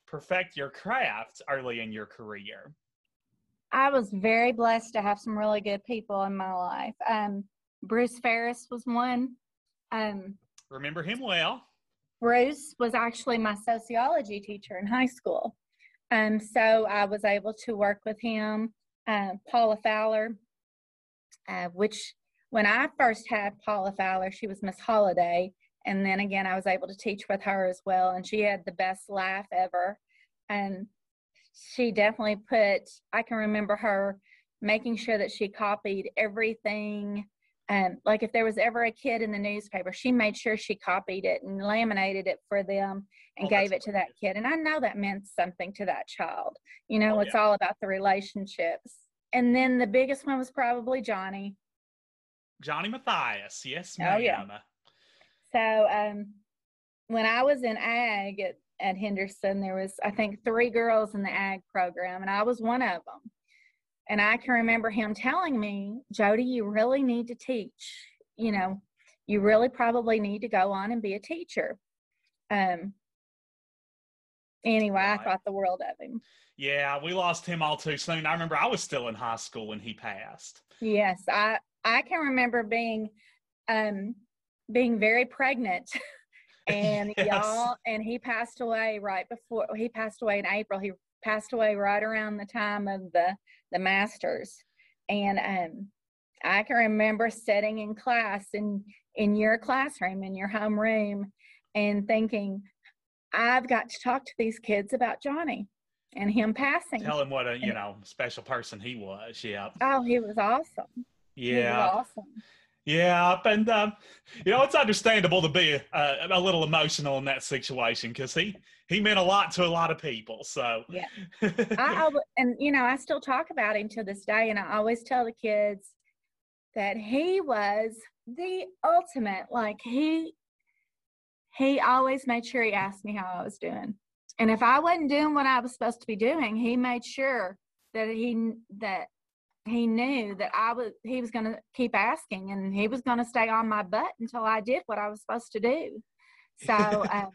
perfect your craft early in your career.
I was very blessed to have some really good people in my life. Um, Bruce Ferris was one. Um,
Remember him well.
Bruce was actually my sociology teacher in high school. Um, so I was able to work with him. Uh, Paula Fowler, uh, which when I first had Paula Fowler, she was Miss Holiday. And then again, I was able to teach with her as well. And she had the best laugh ever. And she definitely put, I can remember her making sure that she copied everything. Um, like if there was ever a kid in the newspaper, she made sure she copied it and laminated it for them and
Oh,
gave it to that kid. And I know that meant something to that child. You know,
Oh,
it's
yeah.
all about the relationships. And then the biggest one was probably Johnny.
Johnny Matthias. Yes, ma'am.
Oh, yeah. So um, when I was in ag at, at Henderson, there was I think three girls in the ag program, and I was one of them. And I can remember him telling me, Jody, you really need to teach. You know, you really probably need to go on and be a teacher. Um. Anyway,
Right.
I thought the world of him.
Yeah, we lost him all too soon. I remember I was still in high school when he passed.
Yes, I I can remember being um being very pregnant and
Yes.
y'all and he passed away right before he passed away in April. He passed away right around the time of the the masters. And um I can remember sitting in class in in your classroom in your homeroom and thinking I've got to talk to these kids about Johnny and him passing.
Tell him what a you know special person he was. Yeah,
Oh, he was awesome. He was
yeah,
awesome.
yeah. And um, you know it's understandable to be a, a little emotional in that situation because he he meant a lot to a lot of people. So
Yeah. I, alwa- and you know, I still talk about him to this day, and I always tell the kids, that he was the ultimate. Like he he always made sure he asked me how I was doing. And if I wasn't doing what I was supposed to be doing, he made sure that he that he knew that I was he was going to keep asking and he was going to stay on my butt until I did what I was supposed to do. So um,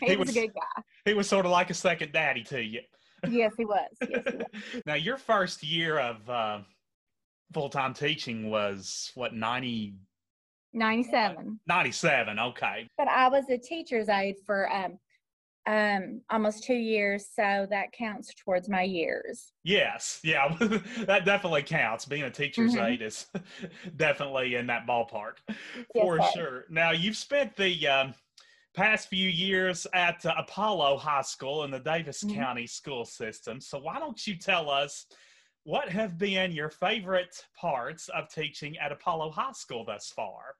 he, he was, was, a good guy.
He was sort of like a second daddy to you.
Yes, he was. Yes, he was.
now, your first year of uh, full time teaching was what, 90?
97.
97, okay.
But I was a teacher's aide for um, um, almost two years, so that counts towards my years.
Yes, yeah, that definitely counts. Being a teacher's mm-hmm. aide is definitely in that ballpark for yes, sure. Now, you've spent the um, past few years at uh, Apollo High School in the Daviess mm-hmm. County school system. So, why don't you tell us what have been your favorite parts of teaching at Apollo High School thus far?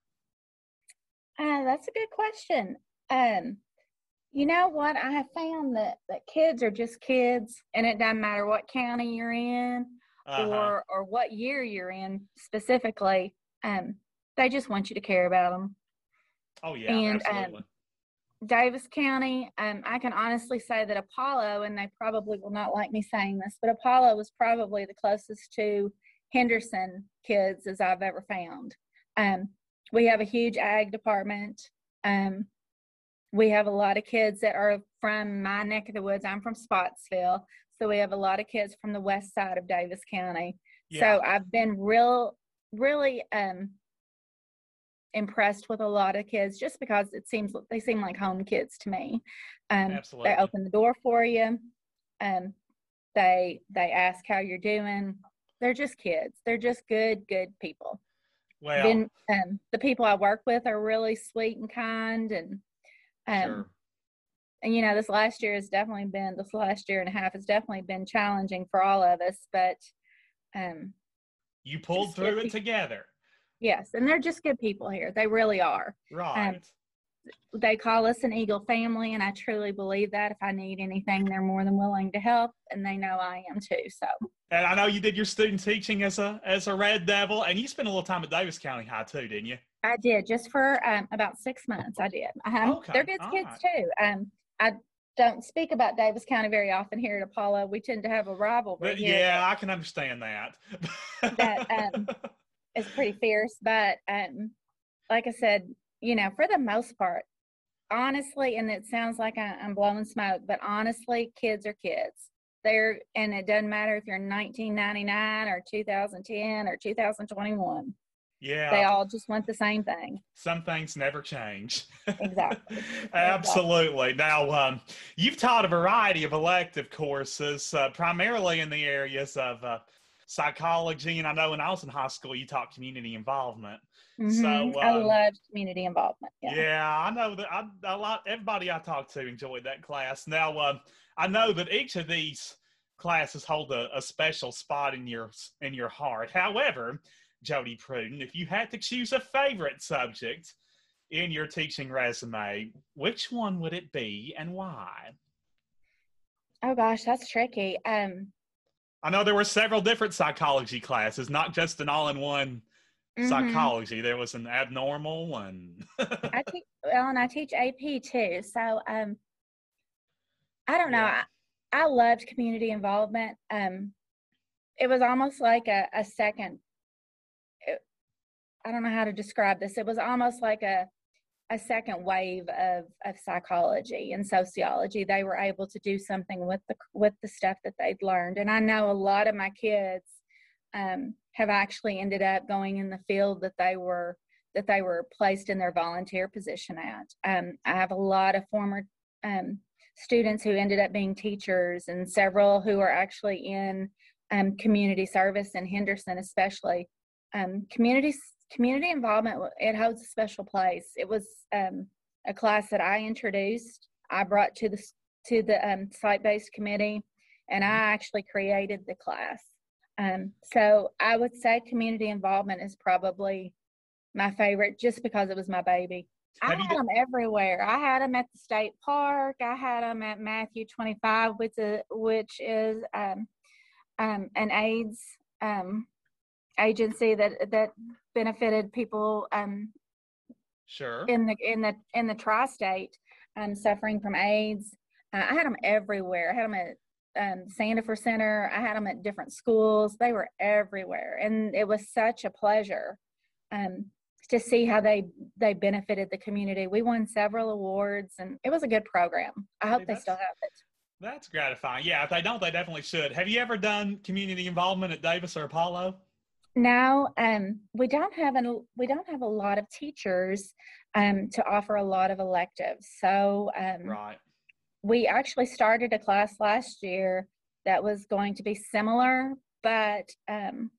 Uh, that's a good question. Um, you know what? I have found that, that kids are just kids, and it doesn't matter what county you're in uh-huh. or or what year you're in specifically. Um, they just want you to care about them.
Oh yeah, and, um, absolutely. Um,
Daviess County, um, I can honestly say that Apollo, and they probably will not like me saying this, but Apollo was probably the closest to Henderson kids as I've ever found. Um, we have a huge ag department. Um, we have a lot of kids that are from my neck of the woods. I'm from Spottsville, so we have a lot of kids from the west side of Daviess County. Yeah. So I've been real, really um, impressed with a lot of kids just because it seems they seem like home kids to me. Um, Absolutely. They open the door for you. Um, they they ask how you're doing. They're just kids. They're just good, good people.
Well,
then um, the people I work with are really sweet and kind, and um, sure. and you know this last year has definitely been this last year and a half has definitely been challenging for all of us, but um,
you pulled through it together.
Yes, and they're just good people here. They really are.
Right. Um,
they call us an Eagle family, and I truly believe that. If I need anything, they're more than willing to help, and they know I am too. So.
And I know you did your student teaching as a as a Red Devil, and you spent a little time at Daviess County High too, didn't you?
I did, just for um, about six months. I did. Uh-huh. Okay. They're good All kids right. too. Um, I don't speak about Daviess County very often here at Apollo. We tend to have a rivalry.
But, yeah, I can understand that.
that um, is pretty fierce. But um, like I said, you know, for the most part, honestly, and it sounds like I, I'm blowing smoke, but honestly, kids are kids. They're, and it doesn't matter if you're 1999 or 2010 or 2021.
Yeah.
They all just want the same thing.
Some things never change.
Exactly.
Absolutely. Now, um, you've taught a variety of elective courses, uh, primarily in the areas of uh, psychology, and I know when I was in high school, you taught community involvement.
Mm-hmm. So um, I loved community involvement. Yeah.
yeah, I know that I, a lot. Everybody I talked to enjoyed that class. Now, um, I know that each of these classes hold a, a special spot in your in your heart. However, Jody Pruden, if you had to choose a favorite subject in your teaching resume, which one would it be and why?
Oh gosh, that's tricky. Um,
I know there were several different psychology classes, not just an all-in-one mm-hmm. psychology. There was an abnormal one.
I teach well, and I teach AP too. So um, I don't know. Yeah. I, I loved community involvement. Um, it was almost like a, a second. I don't know how to describe this. It was almost like a a second wave of, of psychology and sociology. They were able to do something with the with the stuff that they'd learned. And i know a lot of my kids um, have actually ended up going in the field that they were that they were placed in their volunteer position at. Um, i have a lot of former um, students who ended up being teachers and several who are actually in um, community service in henderson especially um, community community involvement it holds a special place. It was um, a class that i introduced. I brought to the to the um, site-based committee and i mm-hmm. actually created the class. Um, so i would say community involvement is probably my favorite just because it was my baby. I had them everywhere. I had them at the state park. I had them at matthew 25 which is, which is um, um, an aids um, agency that that benefited people um,
Sure.
in the in the in the tri-state um, suffering from AIDS. Uh, I had them everywhere. I had them at um, Sandefur Center. I had them at different schools. They were everywhere, and it was such a pleasure um, to see how they they benefited the community. We won several awards, and it was a good program. I hope
Hey,
they still have it.
That's gratifying. Yeah, if they don't, they definitely should. Have you ever done community involvement at Daviess or Apollo?
Now, um, we don't have an we don't have a lot of teachers um, to offer a lot of electives. So um,
Right.
we actually started a class last year that was going to be similar, but um,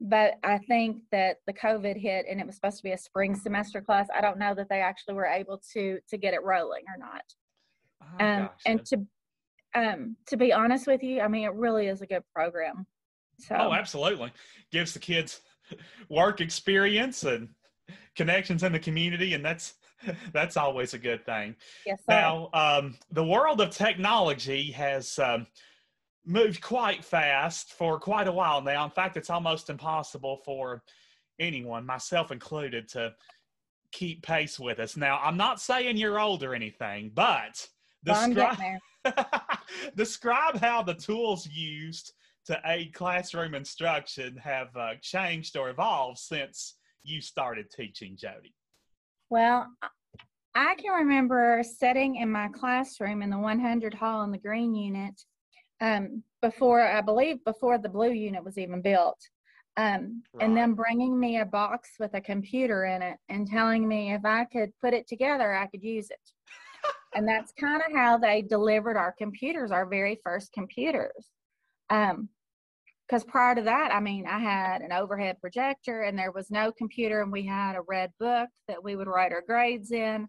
but I think that the COVID hit and it was supposed to be a spring semester class. I don't know that they actually were able to to get it rolling or not. Um, and to um, to be honest with you, I mean it really is a good program. So
Oh, absolutely. Gives the kids work experience and connections in the community, and that's that's always a good thing.
yes, sir.
Now, um, the world of technology has um, moved quite fast for quite a while now. In fact, it's almost impossible for anyone, myself included, to keep pace with us. Now, I'm not saying you're old or anything, but describe, describe how the tools used to aid classroom instruction have uh, changed or evolved since you started teaching, Jody.
Well, I- can remember sitting in my classroom in the 100 hall in the green unit um, before, I believe, before the blue unit was even built. Um, And them bringing me a box with a computer in it and telling me if I could put it together, I could use it. and that's kind of how they delivered our computers, our very first computers. Um, because prior to that, I mean, I had an overhead projector and there was no computer, and we had a red book that we would write our grades in.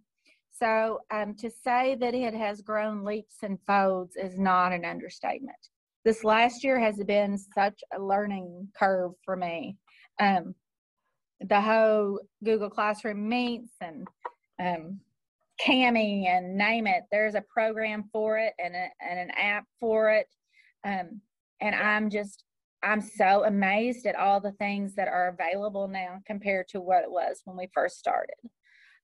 So um, to say that it has grown leaps and folds is not an understatement. This last year has been such a learning curve for me. Um, the whole Google Classroom Meets and um, Kami and name it, there's a program for it and, a, and an app for it. Um, and I'm just I'm so amazed at all the things that are available now compared to what it was when we first started,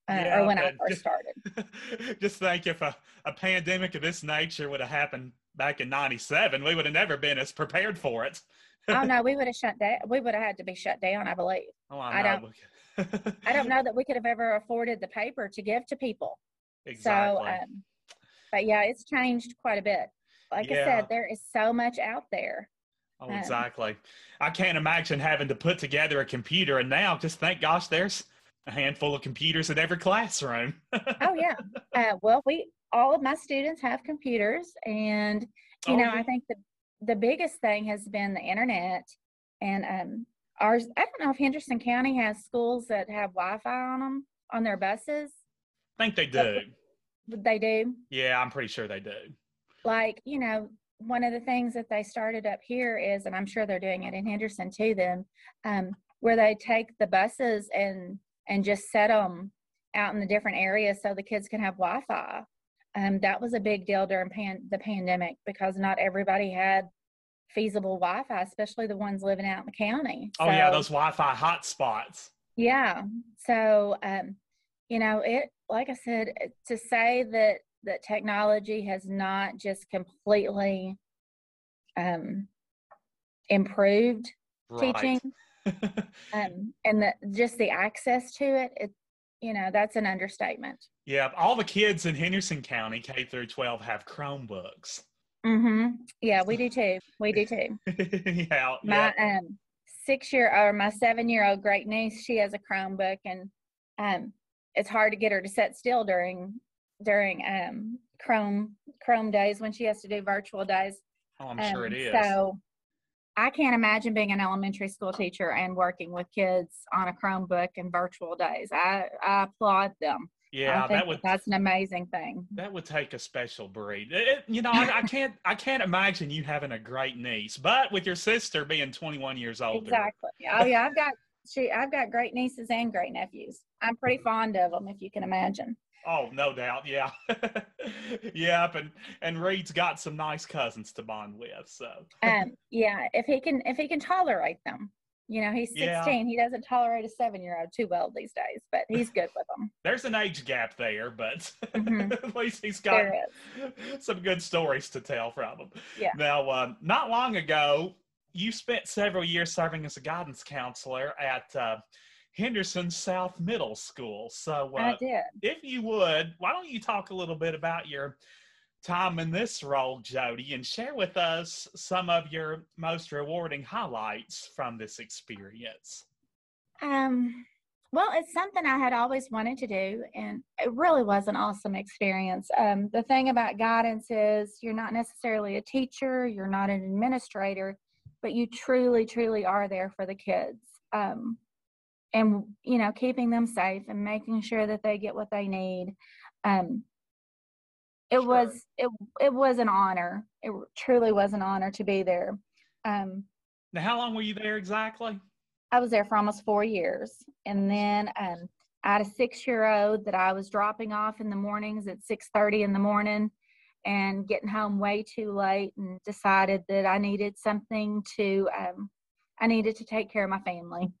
uh,
Yeah,
or when I first
just-
started.
Just think if a, a pandemic of this nature would have happened back in 97, we would have never been as prepared for it.
oh no, we would have shut down. We would have had to be shut down, I believe.
Oh,
I
I, know.
I don't know that we could have ever afforded the paper to give to people.
exactly.
So, um, but yeah, it's changed quite a bit. Like I said, there is so much out there.
oh,
um,
exactly. I can't imagine having to put together a computer. And now, just thank gosh, there's a handful of computers in every classroom.
Oh yeah. Uh, well, we all of my students have computers, and you
Oh,
know,
yeah.
I think the the biggest thing has been the internet, and um, ours. I don't know if Henderson County has schools that have Wi-Fi on them on their buses.
I think they do.
They do.
Yeah, I'm pretty sure they do.
Like you know, one of the things that they started up here is, and I'm sure they're doing it in Henderson too. Then, um, where they take the buses and and just set them out in the different areas so the kids can have Wi-Fi. Um, that was a big deal during pan- the pandemic because not everybody had feasible Wi-Fi, especially the ones living out in the county.
Oh, yeah, those Wi Fi hotspots.
yeah. So, um, you know, it, like I said, to say that, that technology has not just completely, um, improved
Right.
teaching, um, and the, just the access to it, it, you know, that's an understatement.
yeah, all the kids in Henderson County, K through 12, have Chromebooks.
mm-hmm Yeah, we do too. We do too.
yeah,
my
yeah.
um six year or my seven year old great niece she has a chromebook and um it's hard to get her to sit still during during um chrome chrome days when she has to do virtual days.
Oh, I'm sure
Um,
it is.
so i can't imagine being an elementary school teacher and working with kids on a chromebook and virtual days. I i applaud them.
Yeah,
I think
that would
that's an amazing thing.
That would take a special breed. It- it- you know, I, I can't I can't imagine you having a great niece, but with your sister being 21 years old.
exactly. Oh yeah i've got she i've got great nieces and great nephews. I'm pretty fond of them if you can imagine
Oh, no doubt. Yeah. yep. And, and Reed's got some nice cousins to bond with. So,
um yeah if he can if he can tolerate them You know, he's 16.
Yeah.
He doesn't tolerate a seven year old too well these days, but he's good with them.
There's an age gap there, but
Mhm.
at least he's got some good stories to tell from them.
Yeah.
Now, um, not long ago, you spent several years serving as a guidance counselor at uh, Henderson South Middle School. So, uh, if you would, why don't you talk a little bit about your time in this role, Jody, and share with us some of your most rewarding highlights from this experience?
Um, well, it's something I had always wanted to do, and it really was an awesome experience. Um, the thing about guidance is you're not necessarily a teacher, you're not an administrator, but you truly, truly are there for the kids. Um, and you know, keeping them safe and making sure that they get what they need. Um, it
Sure.
was it it was an honor. It truly was an honor to be there. Um,
Now, how long were you there exactly?
I was there for almost four years. And then um, I had a six year old that I was dropping off in the mornings at 6.30 in the morning and getting home way too late and decided that I needed something to, um, I needed to take care of my family.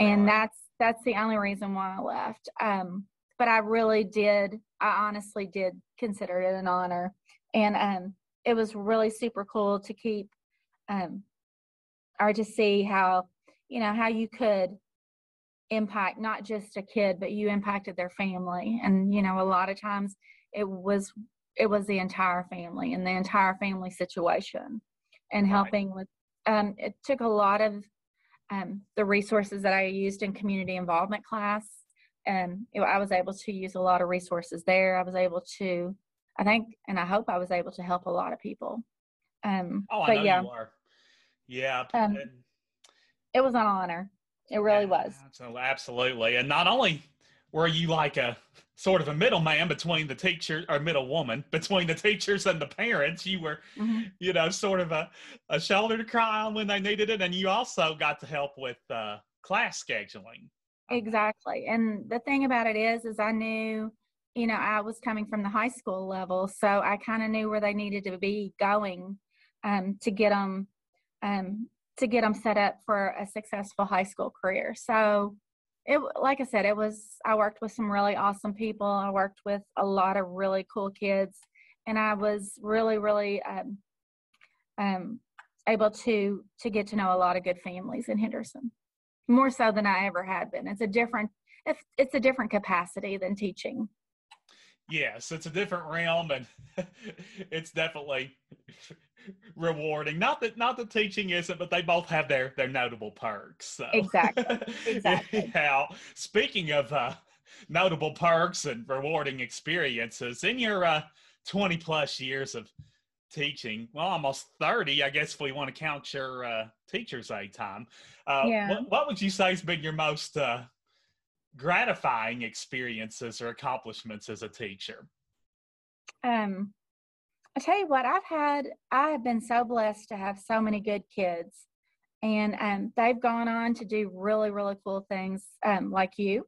And that's, that's the only reason why I left. Um, but I really did, I honestly did consider it an honor. And um, it was really super cool to keep, um, or to see how you know how you could impact not just a kid but you impacted their family and you know a lot of times it was it was the entire family and the entire family situation and
Right.
helping with um, it took a lot of um, the resources that i used in community involvement class and it, i was able to use a lot of resources there. I was able to i think and i hope i was able to help a lot of people. Um,
Oh, I
but
know
yeah.
you are. Yeah.
Um,
and-
it was an honor. It really
Yeah,
was.
absolutely, and not only were you like a sort of a middleman between the teacher or middle woman between the teachers and the parents, you were,
Mhm.
you know, sort of a, a shoulder to cry on when they needed it, and you also got to help with uh, class scheduling.
Exactly. And the thing about it is, is I knew, you know, I was coming from the high school level, so I kind of knew where they needed to be going um, to get them, um, to get them set up for a successful high school career. So, it, like I said, it was. I worked with some really awesome people. I worked with a lot of really cool kids, and I was really, really um, um, able to to get to know a lot of good families in Henderson more so than I ever had been. It's a different it's it's a different capacity than teaching.
Yes, it's a different realm, and it's definitely rewarding. Not that not the teaching isn't, but they both have their their notable perks. So.
Exactly, exactly.
Now, speaking of uh, notable perks and rewarding experiences, in your uh, twenty plus years of teaching, well, almost thirty, I guess, if we want to count your uh, teacher's aid time. Uh,
Yeah.
what, what would you say has been your most uh, gratifying experiences or accomplishments as a teacher?
Um I tell you what, I've had I have been so blessed to have so many good kids. And um they've gone on to do really, really cool things um like you.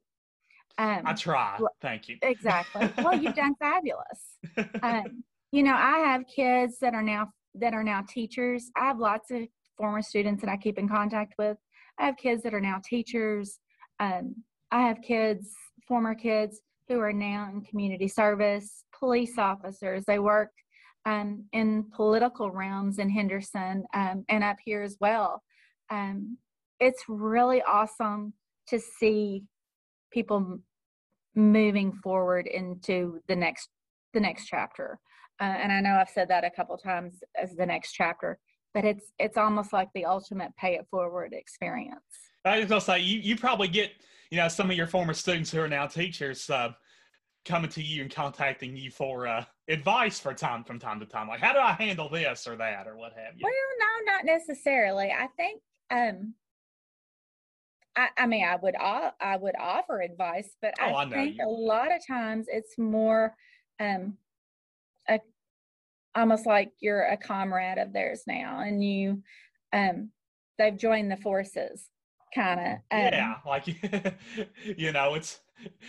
Um
I try. Thank you.
exactly. well, you've done fabulous. um, you know, I have kids that are now that are now teachers. I have lots of former students that I keep in contact with. I have kids that are now teachers. Um, I have kids, former kids who are now in community service, police officers. They work um, in political realms in Henderson um, and up here as well. Um, it's really awesome to see people m- moving forward into the next the next chapter. Uh, and I know I've said that a couple times as the next chapter, but it's it's almost like the ultimate pay it forward experience.
I was gonna say you, you probably get you know some of your former students who are now teachers uh, coming to you and contacting you for uh, advice for time from time to time, like how do I handle this or that or what have you.
Well, no, not necessarily. I think um I, I mean I would I would offer advice, but
Oh,
I,
I
think
you
a lot of times it's more um a almost like you're a comrade of theirs now and you um they've joined the forces kind of um,
yeah, like you know, it's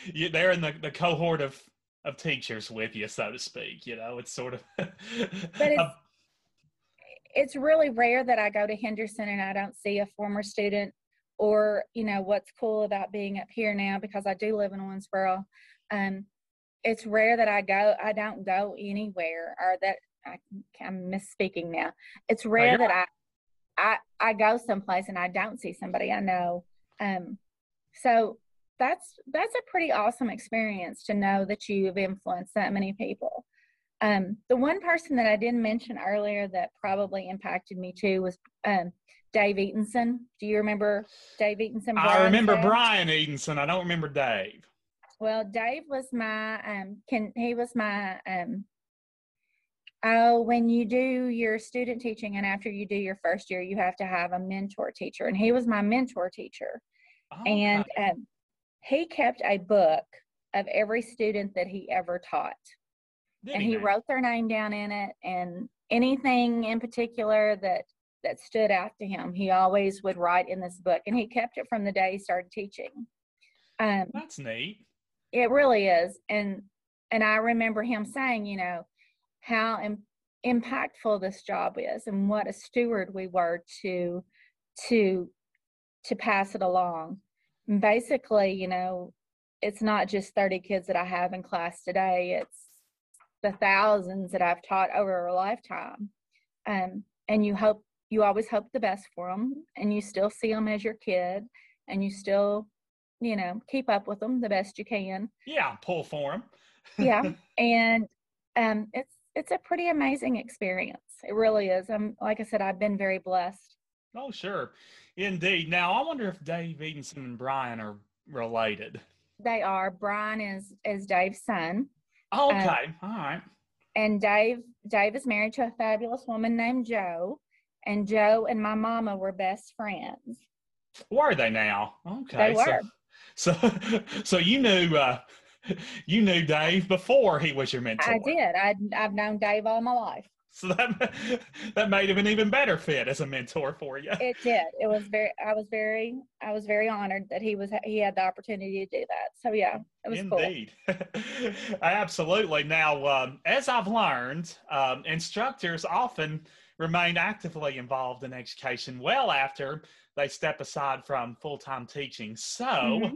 you, they're in the, the cohort of of teachers with you, so to speak. You know, it's sort of.
But it's- it's really rare that I go to Henderson and I don't see a former student or you know what's cool about being up here now because I do live in Owensboro. Um, it's rare that I go. I don't go anywhere, or that I, am misspeaking now. It's rare that I, I I go someplace and I don't see somebody I know. Um, so that's that's a pretty awesome experience to know that you've influenced that many people. Um, the one person that I didn't mention earlier that probably impacted me too was um, Dave Eatonson. Do you remember Dave Eatonson?
I remember Brian Eatonson. I don't remember Dave.
Well, Dave was my um can he was my um oh when you do your student teaching and after you do your first year you have to have a mentor teacher and he was my mentor teacher. Okay. And um he kept a book of every student that he ever taught. And he, he wrote their name down in it and anything in particular that that stood out to him he always would write in this book and he kept it from the day he started teaching
um, that's neat
it really is and and i remember him saying you know how Im- impactful this job is and what a steward we were to to to pass it along. And basically you know it's not just 30 kids that i have in class today it's the thousands that i've taught over a lifetime. Um, and you hope you always hope the best for them and you still see them as your kid and you still you know keep up with them the best you can.
Yeah pull for them
yeah and um it's it's a pretty amazing experience. It really is. I'm like i said i've been very blessed.
Oh sure. Indeed. Now i wonder if dave eatonson and brian are related.
They are. Brian is is dave's son.
Oh, okay. Um, all right.
and dave dave is married to a fabulous woman named joe and joe and my mama were best friends.
Were they now?
Okay. They were.
So, so you knew uh, you knew Dave before he was your mentor.
I did. I, I've known Dave all my life.
So that that made him an even better fit as a mentor for you.
It did. It was very. I was very. I was very honored that he was. He had the opportunity to do that. So yeah, it was
Indeed. cool. Absolutely. Now, um, as I've learned, um, instructors often remain actively involved in education well after they step aside from full time teaching. So, mm-hmm.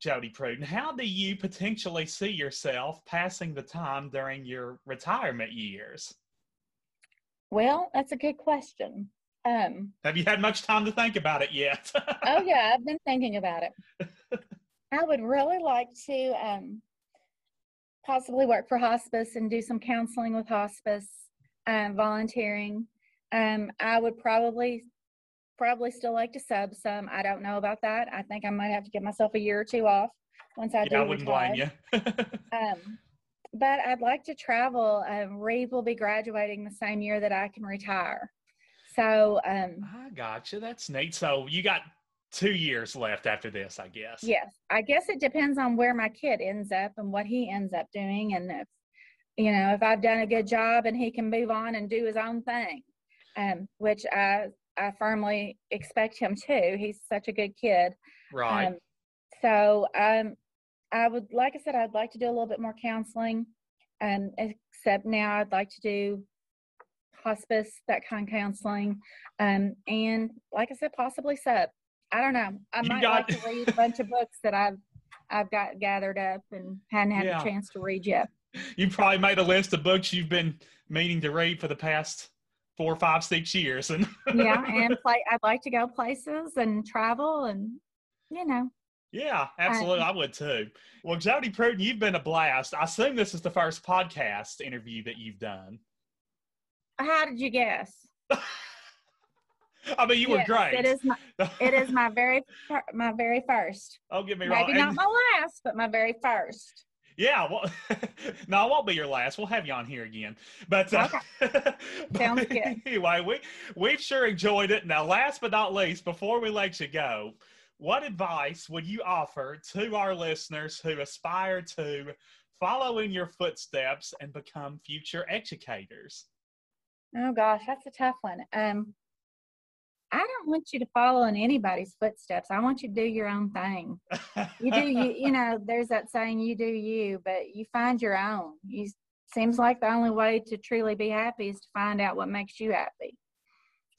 Jody Pruden, how do you potentially see yourself passing the time during your retirement years?
Well, that's a good question. Um,
Have you had much time to think about it yet?
oh, yeah, I've been thinking about it. I would really like to um, possibly work for hospice and do some counseling with hospice, um, volunteering. Um, I would probably probably still like to sub some. I don't know about that. I think I might have to give myself a year or two off once I
yeah,
do.
I wouldn't retire. blame
you. um, but I'd like to travel. Um, Reeve will be graduating the same year that I can retire. So um,
I gotcha. That's neat. So you got two years left after this, I guess.
Yes, I guess it depends on where my kid ends up and what he ends up doing, and if you know if I've done a good job and he can move on and do his own thing, um, which I I firmly expect him to. He's such a good kid.
Right. Um,
so um, I would, like I said, I'd like to do a little bit more counseling. Um, except now I'd like to do hospice, that kind of counseling. Um, and like I said, possibly sub. I don't know. I you might got... like to read a bunch of books that I've I've got gathered up and hadn't had yeah. a chance to read yet.
You probably made a list of books you've been meaning to read for the past four, five, six years. And
yeah, and play. I'd like to go places and travel, and you know.
Yeah, absolutely. I, I would too. Well, Jody Pruden, you've been a blast. I assume this is the first podcast interview that you've done.
How did you guess?
I mean, you yes, were great.
It is my, it is my very, my very first.
Oh, get me
wrong.
Maybe
not my last, but my very first.
Yeah, well, no, I won't be your last. We'll have you on here again. But,
uh, okay. Sounds good.
Anyway, we we've sure enjoyed it. Now, last but not least, before we let you go, what advice would you offer to our listeners who aspire to follow in your footsteps and become future educators?
Oh gosh, that's a tough one. Um, I don't want you to follow in anybody's footsteps. I want you to do your own thing. You do you you know, there's that saying you do you, but you find your own. You seems like the only way to truly be happy is to find out what makes you happy.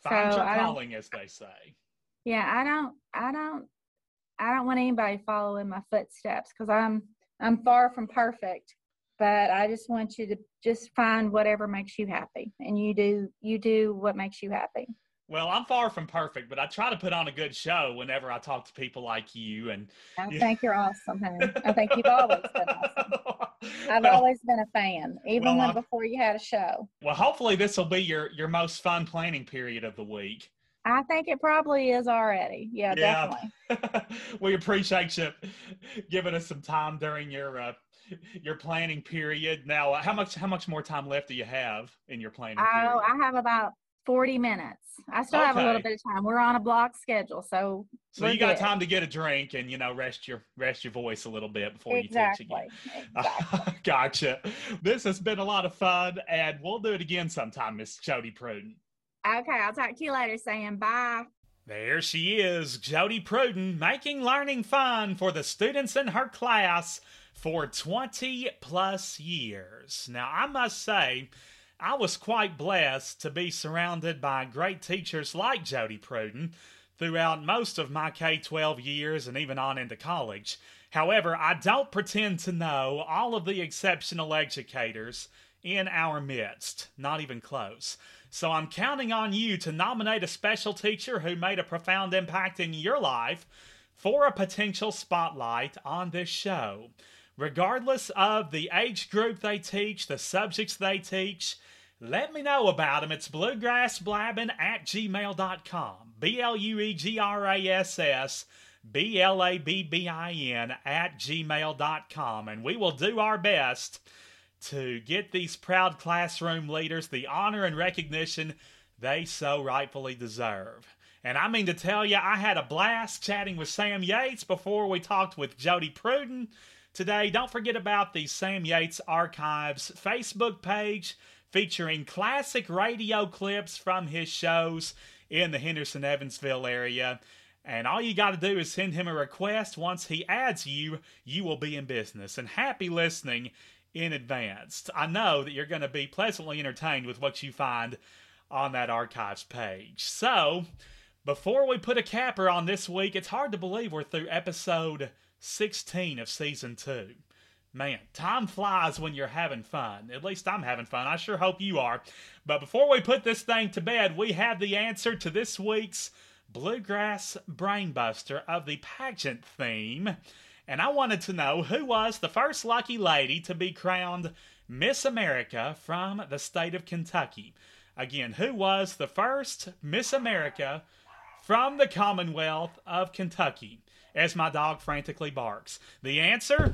Find so your calling, as they say.
Yeah, I don't, I don't, I don't want anybody following my footsteps because I'm, I'm far from perfect. But I just want you to just find whatever makes you happy, and you do, you do what makes you happy.
Well, I'm far from perfect, but I try to put on a good show whenever I talk to people like you. And
I think you're awesome, honey. I think you've always been awesome. I've well, always been a fan, even well, when before you had a show.
Well, hopefully this will be your your most fun planning period of the week.
I think it probably is already. Yeah, yeah.
definitely. we appreciate you giving us some time during your uh, your planning period. Now, uh, how much how much more time left do you have in your planning? Oh, period?
I have about 40 minutes. I still okay. have a little bit of time. We're on a block schedule, so
so you got good. time to get a drink and you know rest your rest your voice a little bit before
exactly.
you teach
again. Exactly.
gotcha. This has been a lot of fun, and we'll do it again sometime, Miss Jody Pruden.
Okay, I'll talk to you later. Saying bye.
There she is, Jody Pruden, making learning fun for the students in her class for 20 plus years. Now, I must say, I was quite blessed to be surrounded by great teachers like Jody Pruden throughout most of my K 12 years and even on into college. However, I don't pretend to know all of the exceptional educators in our midst, not even close. So I'm counting on you to nominate a special teacher who made a profound impact in your life for a potential spotlight on this show. Regardless of the age group they teach, the subjects they teach, let me know about them. It's bluegrassblabbing at gmail.com. B L U E G R A S S B L A B B I N at gmail.com. And we will do our best to get these proud classroom leaders the honor and recognition they so rightfully deserve. And I mean to tell you, I had a blast chatting with Sam Yates before we talked with Jody Pruden. Today, don't forget about the Sam Yates Archives Facebook page featuring classic radio clips from his shows in the Henderson Evansville area. And all you got to do is send him a request. Once he adds you, you will be in business. And happy listening in advance. I know that you're going to be pleasantly entertained with what you find on that archives page. So, before we put a capper on this week, it's hard to believe we're through episode 16 of season 2. Man, time flies when you're having fun. At least I'm having fun. I sure hope you are. But before we put this thing to bed, we have the answer to this week's Bluegrass Brainbuster of the pageant theme. And I wanted to know who was the first lucky lady to be crowned Miss America from the state of Kentucky. Again, who was the first Miss America from the Commonwealth of Kentucky? As my dog frantically barks. The answer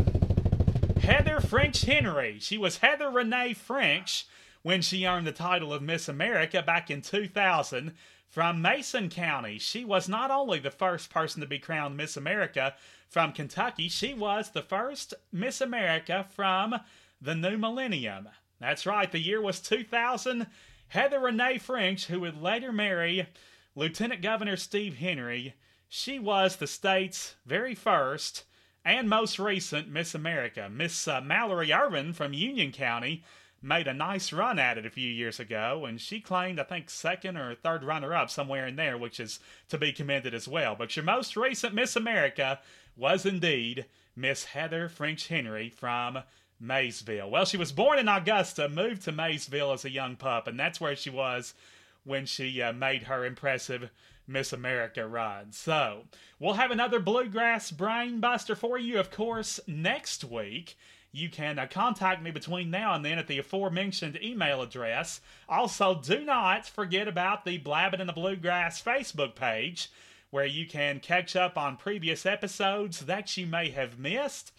Heather French Henry. She was Heather Renee French when she earned the title of Miss America back in 2000 from Mason County. She was not only the first person to be crowned Miss America from Kentucky, she was the first Miss America from the new millennium. That's right, the year was 2000. Heather Renee French, who would later marry Lieutenant Governor Steve Henry, she was the state's very first and most recent Miss America. Miss uh, Mallory Irvin from Union County made a nice run at it a few years ago, and she claimed, I think, second or third runner up somewhere in there, which is to be commended as well. But your most recent Miss America was indeed Miss Heather French Henry from Maysville. Well, she was born in Augusta, moved to Maysville as a young pup, and that's where she was when she uh, made her impressive Miss America ride. So, we'll have another Bluegrass Brain Buster for you, of course, next week. You can uh, contact me between now and then at the aforementioned email address. Also, do not forget about the Blabbing in the Bluegrass Facebook page, where you can catch up on previous episodes that you may have missed.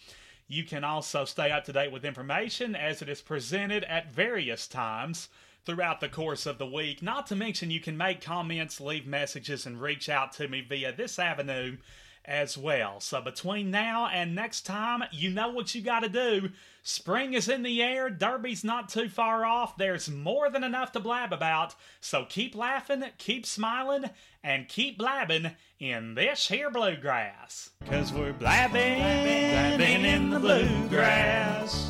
You can also stay up to date with information as it is presented at various times throughout the course of the week. Not to mention, you can make comments, leave messages, and reach out to me via this avenue as well. So between now and next time, you know what you got to do. Spring is in the air, Derby's not too far off. There's more than enough to blab about. So keep laughing, keep smiling, and keep blabbing in this here bluegrass. Cause we're blabbing, blabbing in the bluegrass.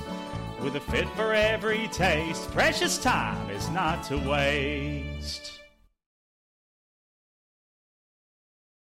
With a fit for every taste, precious time is not to waste.